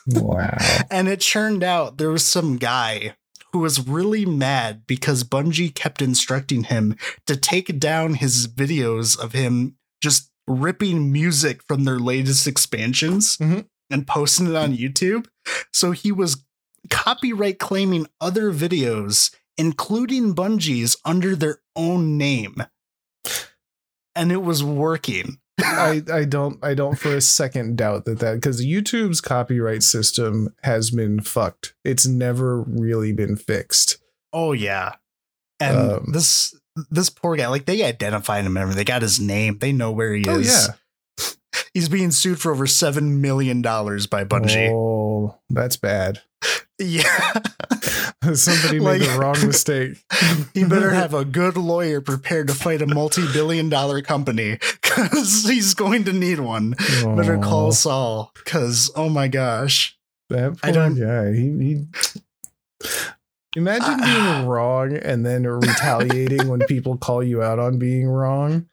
Wow. and it turned out there was some guy who was really mad because Bungie kept instructing him to take down his videos of him just ripping music from their latest expansions Mhm. and posting it on YouTube. So he was copyright claiming other videos, including Bungie's, under their own name. And it was working. I, I don't I don't for a second doubt that that because YouTube's copyright system has been fucked. It's never really been fixed. Oh yeah. And Um, this this poor guy, like they identified him and everything. They got his name. They know where he Oh is. yeah, He's being sued for over seven million dollars by Bungie. Oh, that's bad. Yeah. Somebody made Like- the wrong mistake. he better have a good lawyer prepared to fight a multi-billion dollar company because he's going to need one. Better call Saul because oh my gosh. that. I Poor don't- guy. He, he imagine Ah. being wrong and then retaliating when people call you out on being wrong,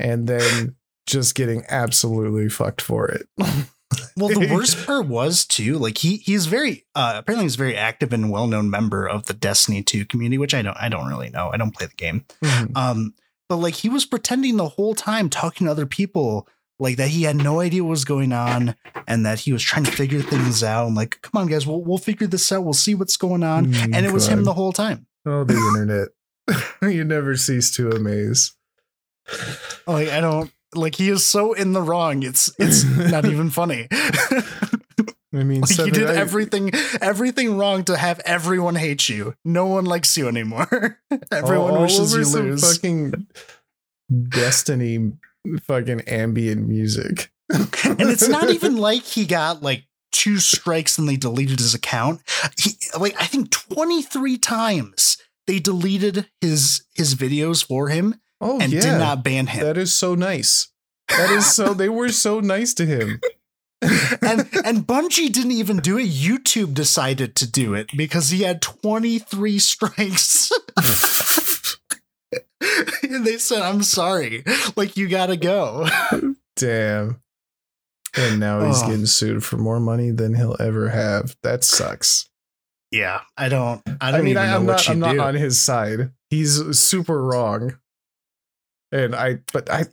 and then just getting absolutely fucked for it. Well, the worst part was too, like he he's very uh apparently he's a very active and well-known member of the Destiny 2 community, which I don't I don't really know. I don't play the game. Mhm. Um, but like he was pretending the whole time talking to other people like that he had no idea what was going on and that he was trying to figure things out. And like, come on, guys, we'll we'll figure this out. We'll see what's going on. Mm, And it was him the whole time. Oh, the internet. you never cease to amaze. Like I don't like he is so in the wrong. It's it's not even funny. I mean, like you did I- everything everything wrong to have everyone hate you. No one likes you anymore. everyone all wishes over you some lose. Fucking Destiny, fucking ambient music. and it's not even like he got like two strikes and they deleted his account. He like I think 23 times they deleted his his videos for him Oh and yeah, did not ban him. that is so nice. That is so. they were so nice to him. and and Bungie didn't even do it. YouTube decided to do it because he had 23 strikes. and they said, "I'm sorry. Like you got to go." Damn. And now he's Oh. getting sued for more money than he'll ever have. That sucks. Yeah, I don't I I, don't mean, even I, know I'm what not. you I'm not on his side. He's super wrong. And I, but I,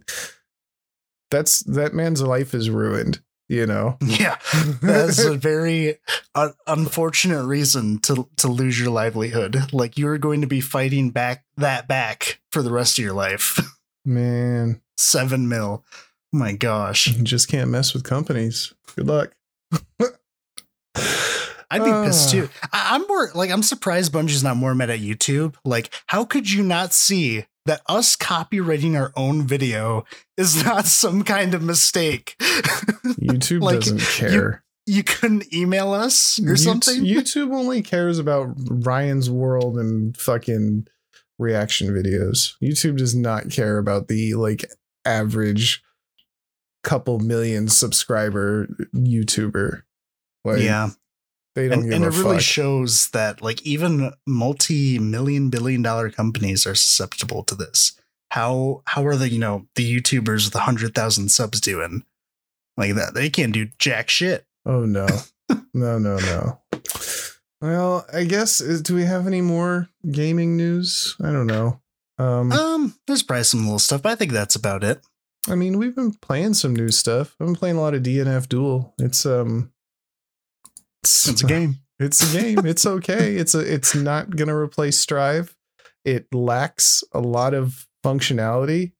that's that man's life is ruined. You know. yeah. That's a very uh, unfortunate reason to to lose your livelihood. Like you're going to be fighting back that back for the rest of your life. Man, Seven mil. Oh My gosh. You just can't mess with companies. Good luck. I'd be pissed Ah. too. I, I'm more like I'm surprised Bungie's not more mad at YouTube. Like, how could you not see that us copyrighting our own video is not some kind of mistake? YouTube Like, doesn't care. you couldn't email us or Yout- something? YouTube only cares about Ryan's world and fucking reaction videos. YouTube does not care about the like average couple million subscriber YouTuber. Like, yeah. They don't And, and it really shows that like even multi-million billion dollar companies are susceptible to this. How how are the, you know, the YouTubers with 100,000 subs doing? Like that they can't do jack shit. oh no, no, no, no. Well, I guess is, do we have any more gaming news? I don't know. Um, Um, there's probably some little stuff, but I think that's about it. I mean, we've been playing some new stuff. I've been playing a lot of DNF Duel. It's um, It's a game. It's a game. It's okay. It's a. It's not gonna replace Strive. It lacks a lot of functionality.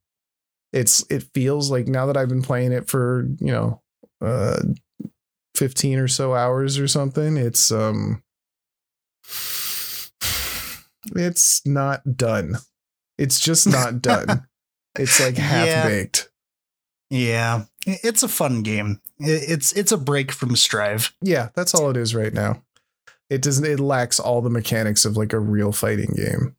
It's. It feels like now that I've been playing it for you know, uh, fifteen or so hours or something. It's um. It's not done. It's just not done. it's like half Yeah. baked. Yeah, it's a fun game. It's it's a break from Strive. Yeah, that's all it is right now. It doesn't. It lacks all the mechanics of like a real fighting game.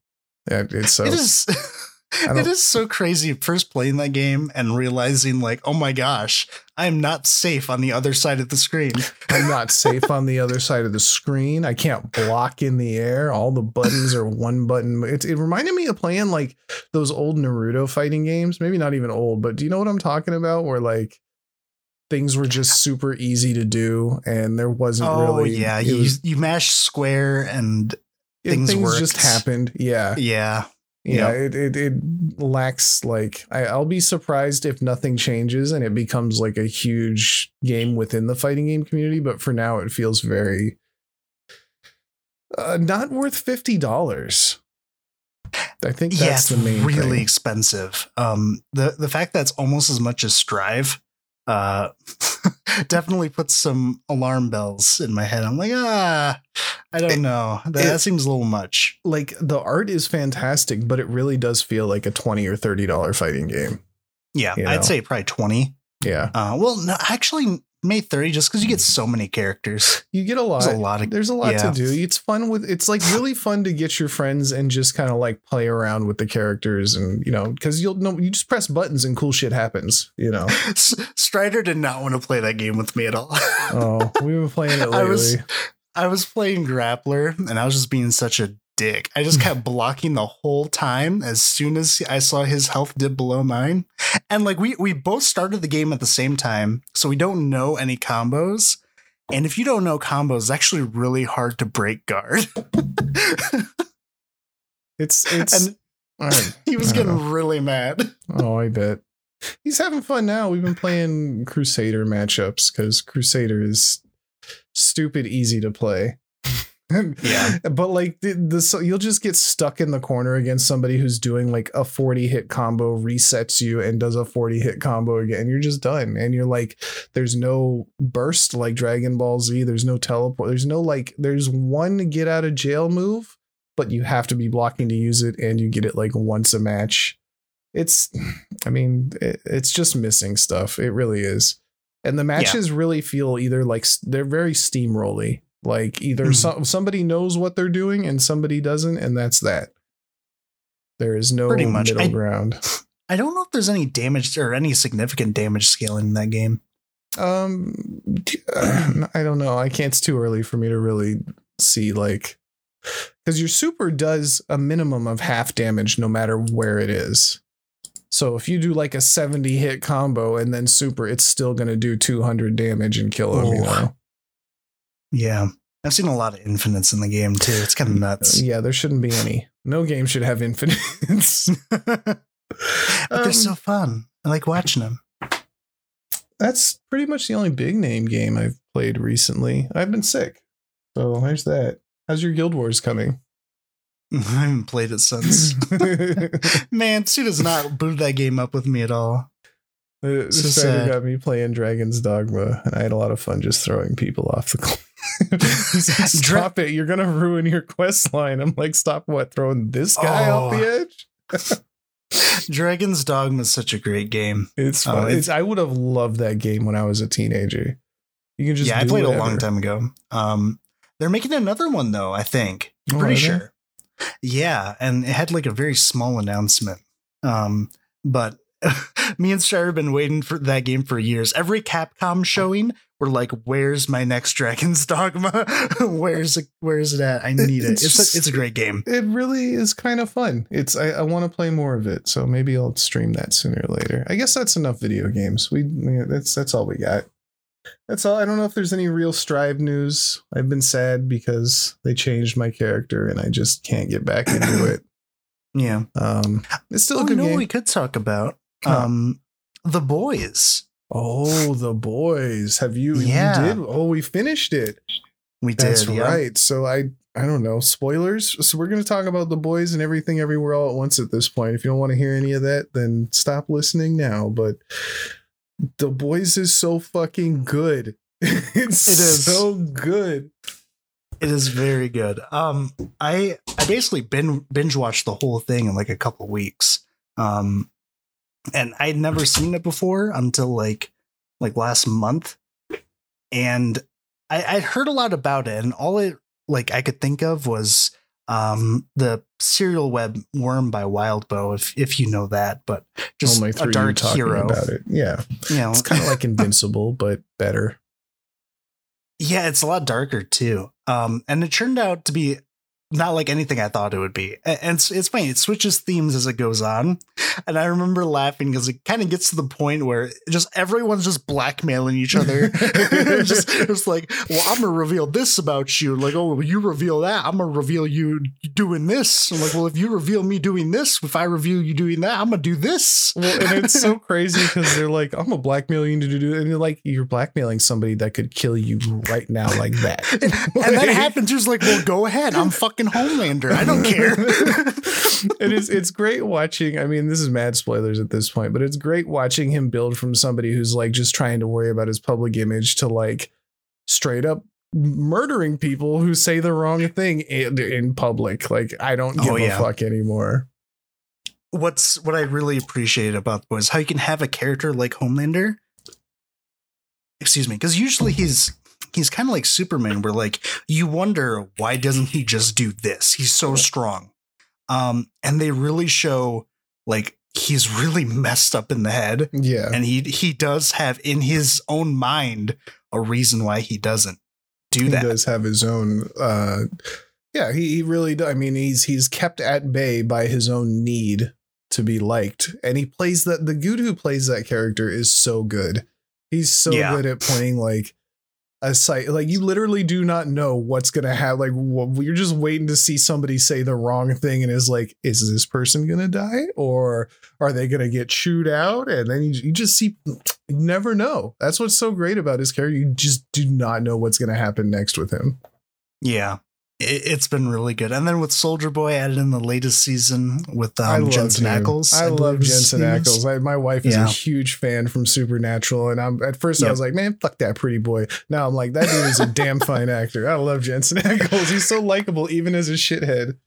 It's so. It is. It is so crazy first playing that game and realizing like, oh my gosh, I am not safe on the other side of the screen. I'm not safe on the other side of the screen. I can't block in the air. All the buttons are one button. It, it reminded me of playing like those old Naruto fighting games. Maybe not even old, but do you know what I'm talking about? Where like things were just super easy to do, and there wasn't oh really. yeah, you was- you mash square and things things just happened. Yeah, yeah, yeah. Yep. It, it it lacks like I, I'll be surprised if nothing changes and it becomes like a huge game within the fighting game community. But for now, it feels very uh, not worth fifty dollars. I think yeah, that's it's the main really thing. expensive. Um, the the fact that it's almost as much as Strive, uh, definitely puts some alarm bells in my head. I'm like, ah, I don't It- know. That, it- that seems a little much. Like the art is fantastic, but it really does feel like a twenty or thirty dollar fighting game. Yeah, You know. I'd say probably twenty. Yeah, Uh, well, no, actually, May thirty, just because you get so many characters. you get a lot. There's a lot of There's a lot yeah. to do. It's fun with it's like really fun to get your friends and just kind of like play around with the characters and you know because you'll know you just press buttons and cool shit happens. You know. Strider did not want to play that game with me at all. Oh, we were playing it lately. I was I was playing Grappler and I was just being such a dick. I just kept blocking the whole time as soon as I saw his health dip below mine. And like we we both started the game at the same time, so we don't know any combos. And if you don't know combos, it's actually really hard to break guard. it's it's. and I- he was getting really mad. oh, I bet he's having fun now. We've been playing Crusader matchups because Crusader is stupid easy to play. Yeah. but like the, the so you'll just get stuck in the corner against somebody who's doing like a 40 hit combo resets you and does a 40 hit combo again. You're just done and you're like there's no burst like dragon ball z. There's no teleport. There's no like there's one get out of jail move but you have to be blocking to use it and you get it like once a match. It's i mean it, it's just missing stuff. It really is. And the matches really feel either like they're very steamrolly like either Mhm. some, somebody knows what they're doing and somebody doesn't and that's that there is no Pretty much. middle I- ground I don't know if there's any damage or any significant damage scaling in that game. um i don't know i can't it's too early for me to really see like because your super does a minimum of half damage no matter where it is so if you do like a 70 hit combo and then super it's still going to do 200 damage and kill him you Oh. know Yeah. I've seen a lot of infinites in the game too. It's kind of nuts. yeah there shouldn't be any no game should have infinites but Um, they're so fun. I like watching them. that's pretty much the only big name game I've played recently. I've been sick. So there's that. How's your Guild Wars coming? I haven't played it since. Man, Sue does not boot that game up with me at all. Uh, So This got me playing Dragon's Dogma, and I had a lot of fun just throwing people off the cliff. Dra- it! You're gonna ruin your quest line. I'm like, stop what? Throwing this guy off Oh. the edge? Dragon's Dogma is such a great game. It's fun. it's- it's, I would have loved that game when I was a teenager. You can just yeah, I played it a long time ago. Um, they're making another one though. I think. Oh, Pretty they? sure. Yeah, and it had like a very small announcement. Um, but me and Strider have been waiting for that game for years. Every Capcom showing, we're like, "Where's my next Dragon's Dogma? where's it? Where's it at? I need it. It's It's just- a, it's a great game." It really is kind of fun. It's I, I want to play more of it, so maybe I'll stream that sooner or later. I guess that's enough video games. We that's that's all we got. That's all. I don't know if there's any real Strive news. I've been sad because they changed my character and I just can't get back into it. Yeah. Um, it's still Oh, a good game. we could talk about? Huh. Um, the boys. oh, the boys. Have you? Yeah. You did. Oh, we finished it. We did. That's yeah. right. So I I don't know spoilers. So we're gonna talk about the boys and everything everywhere all at once at this point. If you don't want to hear any of that, then stop listening now. But the boys is so fucking good. it's It is. so good. It is very good. Um, I I basically bin, binge watched the whole thing in like a couple weeks. Um, and I'd never seen it before until like like last month, and I I'd heard a lot about it, and all it like I could think of was um the serial web worm by Wildbow, if if you know that, but just Only a dark talking hero. about it. Yeah, You know, it's kind of like Invincible, but better. Yeah, it's a lot darker too. Um, and it turned out to be not like anything I thought it would be. And it's, it's funny, it switches themes as it goes on. And I remember laughing because it kind of gets to the point where just everyone's just blackmailing each other. just it's like, well, I'm gonna reveal this about you. Like, oh, you reveal that, I'm gonna reveal you doing this. I'm like, well, if you reveal me doing this, if I reveal you doing that, I'm gonna do this. Well, and it's so crazy because they're like, I'm going to blackmail you to do, and you're like, you're blackmailing somebody that could kill you right now, like that. and that happens. Just like, well, go ahead. I'm fucking Homelander. I don't care. it is it's great watching i mean this is mad spoilers at this point but it's great watching him build from somebody who's like just trying to worry about his public image to like straight up murdering people who say the wrong thing in, in public like i don't oh, give Oh, yeah. a fuck anymore what's what I really appreciated about was how you can have a character like Homelander. Excuse me, because usually he's he's kind of like Superman, where like you wonder why doesn't he just do this? He's so strong. Um, and they really show like he's really messed up in the head, yeah and he he does have in his own mind a reason why he doesn't do he that. does have his own uh yeah he, he really does i mean he's he's kept at bay by his own need to be liked and he plays that the dude who plays that character is so good he's so Yeah. good at playing like a site like you literally do not know what's gonna have like wh- you're just waiting to see somebody say the wrong thing and is like is this person gonna die? Or are they gonna get chewed out? And then you, you just see you never know. That's what's so great about his character. You just do not know what's gonna happen next with him. Yeah. It, it's been really good. And then with Soldier Boy added in the latest season with I um, love Jensen him. Ackles. I, love believe Jensen. Ackles. I, my wife is Yeah. a huge fan from Supernatural, and I'm at first I was like, man, fuck that pretty boy. Now I'm like, that dude is a damn fine actor. I love Jensen Ackles. He's so likable, even as a shithead.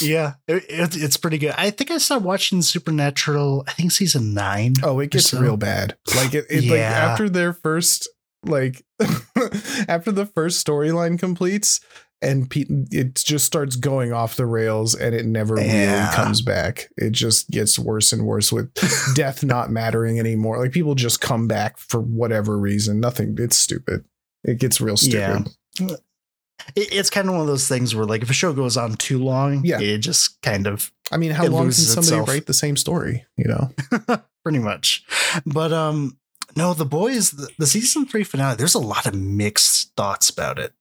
Yeah, it, it, it's pretty good. I think I started watching Supernatural. I think season nine. Oh, it gets so. real bad. Like it, it like Yeah. after their first like after the first storyline completes and it just starts going off the rails and it never Yeah. really comes back. It just gets worse and worse with death not mattering anymore. Like people just come back for whatever reason. Nothing. It's stupid. It gets real stupid. It, it's kind of one of those things where, like, if a show goes on too long, Yeah. it just kind of I mean, how long can somebody itself. write the same story? You know, pretty much. But um, no, the boys, the, the season three finale. There's a lot of mixed thoughts about it.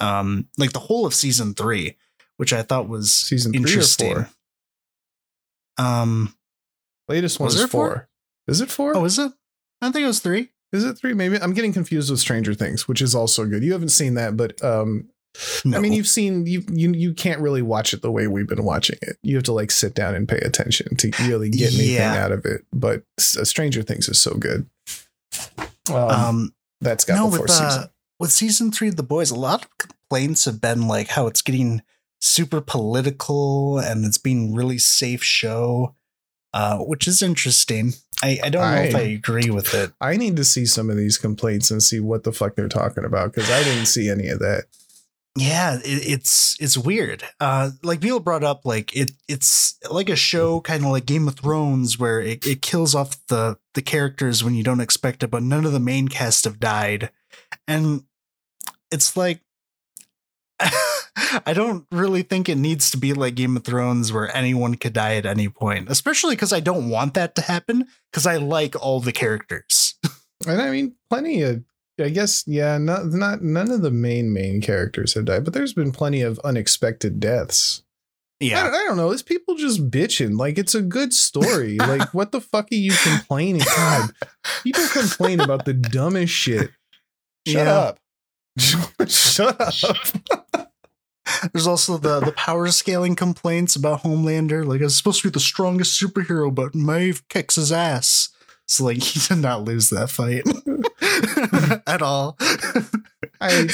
Um, like the whole of season three, which I thought was season three or interesting. four. Um, Latest one Was is four. four? Is it four? oh, is it? I think it was three. Is it three? Maybe I'm getting confused with Stranger Things, which is also good. You haven't seen that, but um, No. I mean, you've seen you you you can't really watch it the way we've been watching it. You have to like sit down and pay attention to really get anything Yeah. out of it. But uh, Stranger Things is so good. Um, um, that's got no, the fourth season. With season three of the boys, a lot of complaints have been like how it's getting super political and it's being really safe show, uh, which is interesting. I, I don't know if I- I agree with it. I need to see some of these complaints and see what the fuck they're talking about because I didn't see any of that. Yeah, it, it's it's weird. Uh, like people brought up, like it it's like a show, kind of like Game of Thrones, where it, it kills off the the characters when you don't expect it, but none of the main cast have died, and it's like I don't really think it needs to be like Game of Thrones, where anyone could die at any point, especially because I don't want that to happen because I like all the characters. And I mean, plenty of. I guess yeah, not not none of the main main characters have died, but there's been plenty of unexpected deaths. Yeah, don't- I don't know. It's people just bitching. Like it's a good story. like what the fuck are you complaining? God, people complain about the dumbest shit. Shut Yeah. up. Shut up. There's also the the power scaling complaints about Homelander. Like, it's supposed to be the strongest superhero, but Maeve kicks his ass. So, like, he did not lose that fight at all. I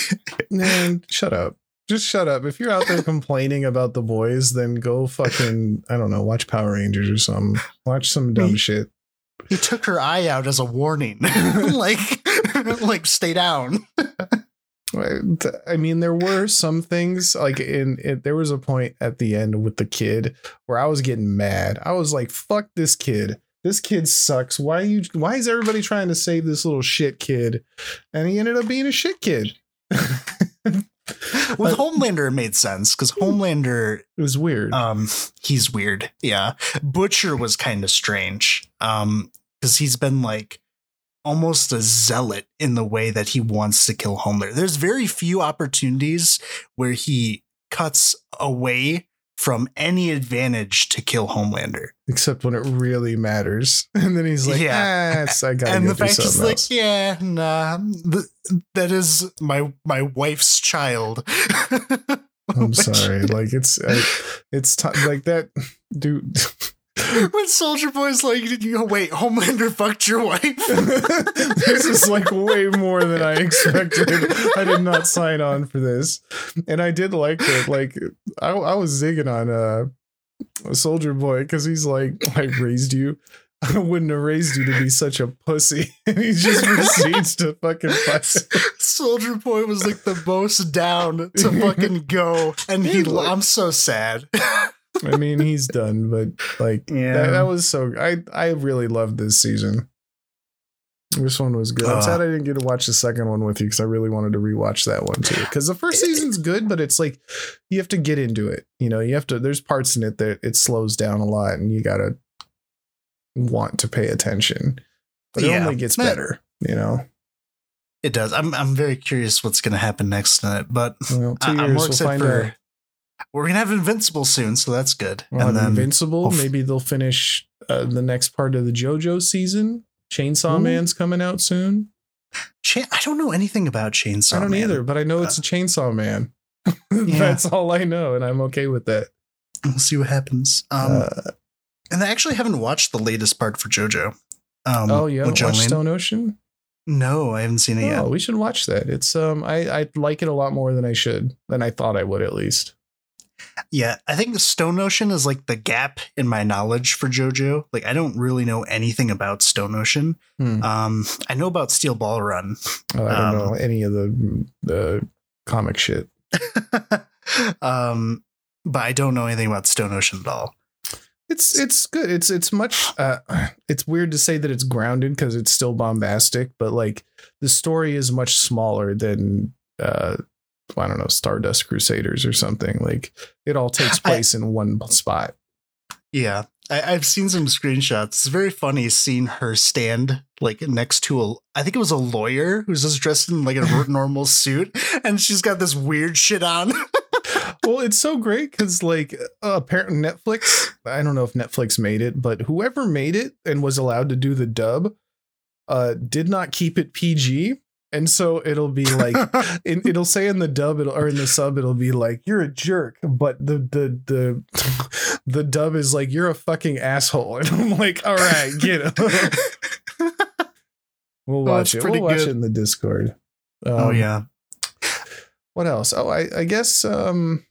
man, shut up. Just shut up. If you're out there complaining about the boys, then go fucking I don't know, watch Power Rangers or something. Watch some dumb Me- shit. he took her eye out as a warning. like, like, stay down. I mean, there were some things like in it. There was a point at the end with the kid where I was getting mad. I was like, "Fuck this kid! This kid sucks. Why you? Why is everybody trying to save this little shit kid?" And he ended up being a shit kid. it With Homelander, it made sense because Homelander, it was weird. um, he's weird. Yeah. Butcher was kind of strange. Um, because he's been like almost a zealot in the way that he wants to kill Homelander. There's very few opportunities where he cuts away from any advantage to kill Homelander. Except when it really matters, and then he's like, Yeah. "Ah, I gotta and go the fact he's like, else." yeah, nah, th- that is my my wife's child. I'm sorry. Like it's, I, it's t- like that, dude. when Soldier Boy's like, Did you wait, Homelander fucked your wife. this is like way more than I expected. I did not sign on for this, and I did like it. Like I, I was zigging on uh, Soldier Boy because he's like, "I raised you. I wouldn't have raised you to be such a pussy." And he just proceeds to fucking fight. Soldier Boy was like the most down to fucking go, and he. I'm so sad. I mean, he's done, but like Yeah. that, that was so. I I really loved this season. This one was good. I'm sad I didn't get to watch the second one with you because I really wanted to rewatch that one too. Because the first eh. season's good, but it's like you have to get into it. You know, you have to. There's parts in it that it slows down a lot, and you gotta want to pay attention. But it Yeah. only gets better. You know, It does. I'm I'm very curious what's going to happen next in it, but well, two I- I'm more we'll excited for. out. We're gonna have Invincible soon, so that's good. We'll and then Invincible. Maybe they'll finish uh, the next part of the JoJo season. Chainsaw Ooh. Man's coming out soon. Cha- I don't know anything about Chainsaw. I don't Man. either, but I know it's a Chainsaw Man. That's all I know, and I'm okay with that. We'll see what happens. Um, uh, and I actually haven't watched the latest part for JoJo. Um, oh yeah, with watch Lane. Stone Ocean. No, I haven't seen it yet. Oh, we should watch that. It's um, I I like it a lot more than I should, than I thought I would at least. Yeah, I think the Stone Ocean is like the gap in my knowledge for JoJo. Like, I don't really know anything about Stone Ocean. Hmm. Um, I know about Steel Ball Run. Oh, I don't Um, know any of the the comic shit. um, but I don't know anything about Stone Ocean at all. It's it's good. It's it's much. Uh, it's weird to say that it's grounded because it's still bombastic, but like the story is much smaller than uh, I don't know Stardust Crusaders or something. Like it all takes I- place in one spot. Yeah, I, I've seen some screenshots. It's very funny seeing her stand like next to a. I think it was a lawyer who's just dressed in like a normal suit, and she's got this weird shit on. well, it's so great because like uh, apparently Netflix. I don't know if Netflix made it, but whoever made it and was allowed to do the dub, uh, did not keep it PG. And so it'll be like it, it'll say in the dub it'll, or in the sub it'll be like you're a jerk, but the the the the dub is like you're a fucking asshole, and I'm like, all right, get him. we'll watch it. We'll pretty watch good. it in the Discord. oh Um, yeah. What else? Oh, I I guess um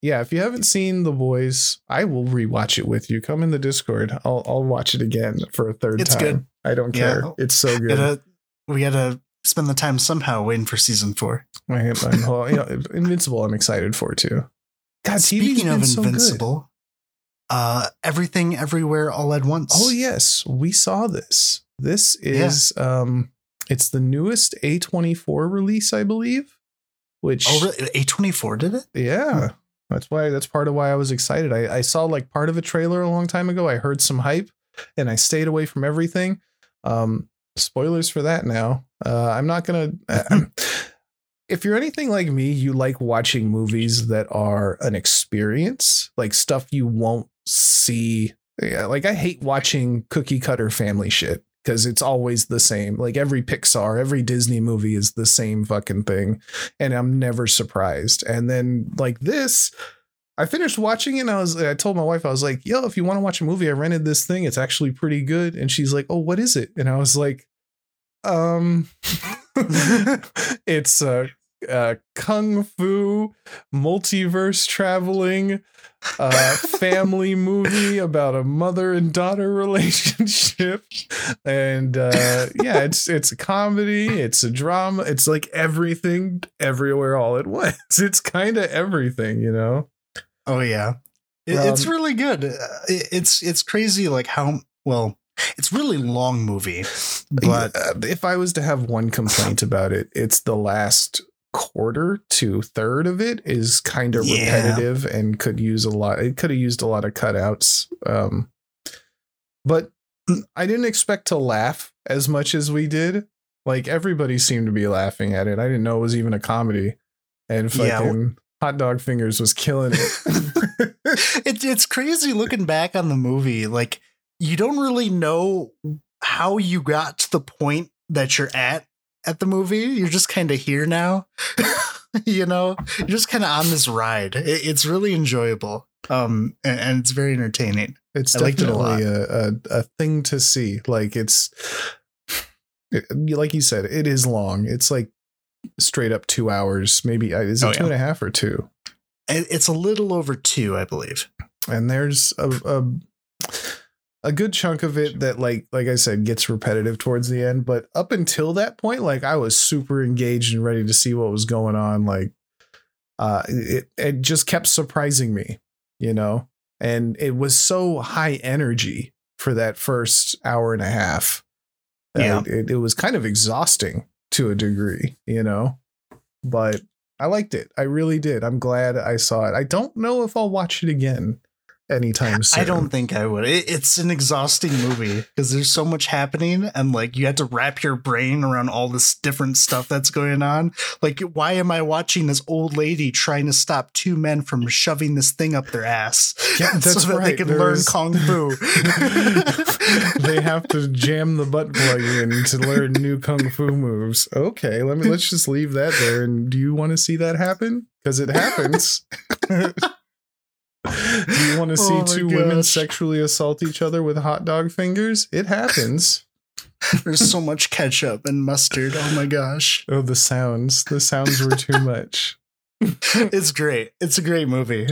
yeah, if you haven't seen The Boys, I will rewatch it with you. Come in the Discord. I'll I'll watch it again for a third It's time. good. I don't Yeah. care. It's so good. Gotta, we gotta spend the time somehow waiting for season four. Am, I'm, well, you know, Invincible. I'm excited for too. God, Speaking of so. Invincible, uh, everything, everywhere, all at once. Oh yes, we saw this. This is um, it's the newest A24 release, I believe. Which Oh, really? A twenty four did it? Yeah. That's why that's part of why I was excited. I, I saw like part of a trailer a long time ago. I heard some hype and I stayed away from everything. Um spoilers for that now. Uh I'm not gonna if you're anything like me, you like watching movies that are an experience, like stuff you won't see. Yeah, like I hate watching cookie cutter family shit because it's always the same. Like every Pixar, every Disney movie is the same fucking thing and I'm never surprised. And then like this, I finished watching it and I was I told my wife I was like, "Yo, if you want to watch a movie, I rented this thing. It's actually pretty good." And she's like, "Oh, what is it?" And I was like, "Um it's a, a kung fu multiverse traveling uh family movie about a mother and daughter relationship and uh yeah it's it's a comedy it's a drama it's like everything everywhere all at once it's kind of everything you know Oh yeah, It- it's Um, really good. Uh, it- It's it's crazy like how well it's really long movie, but Uh, if i was to have one complaint about it it's the last quarter to third of it is kind of Yeah. repetitive and could use a lot it could have used a lot of cutouts um but i didn't expect to laugh as much as we did like everybody seemed to be laughing at it i didn't know it was even a comedy and fucking hot dog fingers was killing it it, it's crazy looking back on the movie. Like you don't really know how you got to the point that you're at at the movie. You're just kind of here now. you know, you're just kind of on this ride. It, it's really enjoyable. Um, and, and it's very entertaining. It's I liked it a definitely a, a, a thing to see. Like it's it- like you said, it is long. It's like straight up two hours. Maybe uh, is it Oh, two yeah. and a half or two? It's a little over two, I believe. And there's a, a a good chunk of it that like like I said gets repetitive towards the end. But up until that point, like I was super engaged and ready to see what was going on. Like uh it it just kept surprising me, you know? And it was so high energy for that first hour and a half. Yeah. It, it was kind of exhausting to a degree, you know? But I liked it. I really did. I'm glad I saw it. I don't know if I'll watch it again anytime soon. I don't think I would. It, it's an exhausting movie because there's so much happening, and like you have to wrap your brain around all this different stuff that's going on. Like, why am I watching this old lady trying to stop two men from shoving this thing up their ass Yeah, that's so that they can There learn is- kung fu? they have to jam the butt plug in to learn new kung fu moves. Okay, let me let's just leave that there. And do you want to see that happen? Because it happens. do you want to see Oh two women sexually assault each other with hot dog fingers? It happens. There's so much ketchup and mustard. Oh my gosh, Oh, the sounds. The sounds were too much. it's great. It's a great movie.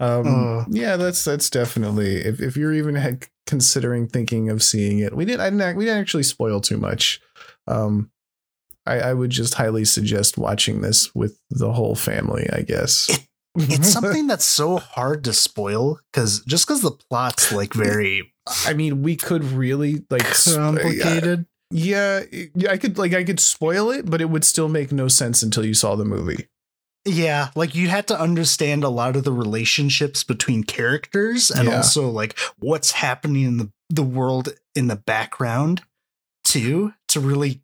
Um, Oh. yeah, that's that's definitely if, if you're even had considering thinking of seeing it, we didn't I didn't we didn't actually spoil too much. Um, I, I would just highly suggest watching this with the whole family. I guess It's something that's so hard to spoil because just because the plot's like very I mean, we could really like sp- uh, complicated. Yeah, yeah, I could like I could spoil it, but it would still make no sense until you saw the movie. Yeah, like you had to understand a lot of the relationships between characters and Yeah. also like what's happening in the, the world in the background too to really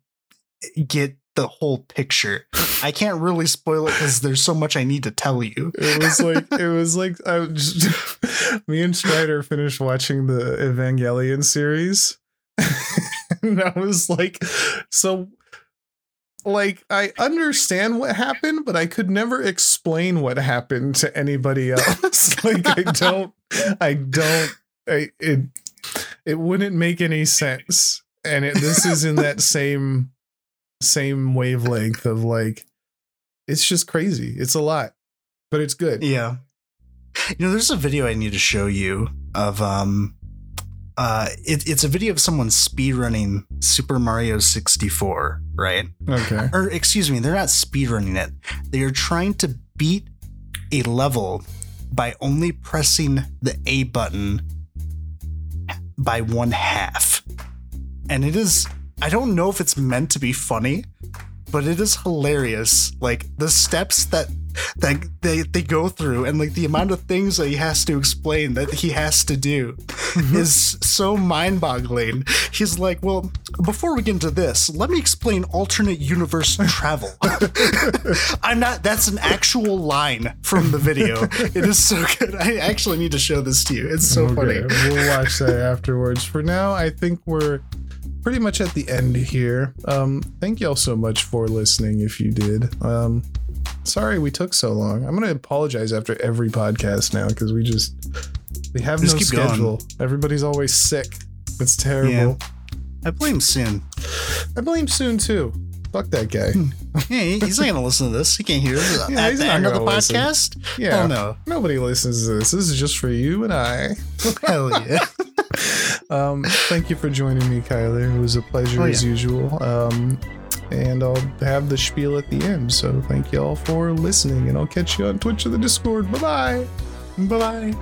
eh, get the whole picture. I can't really spoil it because there's so much I need to tell you. It was like it was like I was just, me and Strider finished watching the Evangelion series. and I was like, so like I understand what happened, but I could never explain what happened to anybody else. like I don't I don't I, it it wouldn't make any sense. And it, this is in that same same wavelength of like it's just crazy. It's a lot, but it's good. Yeah. You know, there's a video I need to show you of um uh it, it's a video of someone speedrunning Super Mario 64, right? Okay. Or excuse me, they're not speedrunning it. They are trying to beat a level by only pressing the A button by one half. And it is I don't know if it's meant to be funny, but it is hilarious. Like the steps that that they they go through and like the amount of things that he has to explain that he has to do mm-hmm. is so mind-boggling. He's like, "Well, before we get into this, let me explain alternate universe travel." I'm not that's an actual line from the video. It is so good. I actually need to show this to you. It's so funny. We'll watch that afterwards. For now, I think we're pretty much at the end here. Um, thank y'all so much for listening if you did. Um, sorry we took so long. I'm gonna apologize after every podcast now because we just we have Just no keep going. schedule. Everybody's always sick. It's terrible. Yeah. I blame Sin. I blame Soon too. Fuck that guy. Yeah, he's not gonna listen to this. He can't hear it Yeah, at he's the not end of the gonna listen. podcast. Yeah. Oh no. Nobody listens to this. This is just for you and I. Hell yeah. Um, thank you for joining me, Kylar. It was a pleasure Oh, as usual. Um, and I'll have the spiel at the end. So thank you all for listening, and I'll catch you on Twitch or the Discord. Bye bye. Bye bye.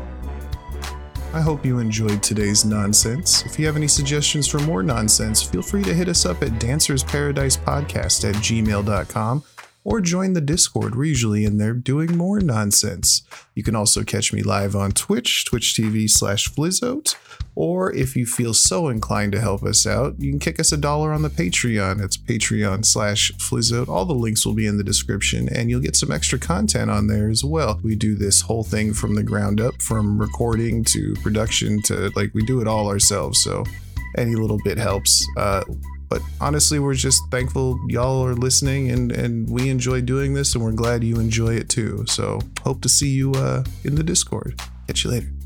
I hope you enjoyed today's nonsense. If you have any suggestions for more nonsense, feel free to hit us up at dancersparadisepodcast Paradise Podcast at gmail.com or join the Discord. We're usually in there doing more nonsense. You can also catch me live on Twitch, Twitch TV slash Flizoat, or if you feel so inclined to help us out, you can kick us a dollar on the Patreon. It's Patreon slash Flizoat. All the links will be in the description, and you'll get some extra content on there as well. We do this whole thing from the ground up, from recording to production to like we do it all ourselves. So any little bit helps. Uh, but honestly, we're just thankful y'all are listening and, and we enjoy doing this and we're glad you enjoy it too. So hope to see you uh, in the Discord. Catch you later.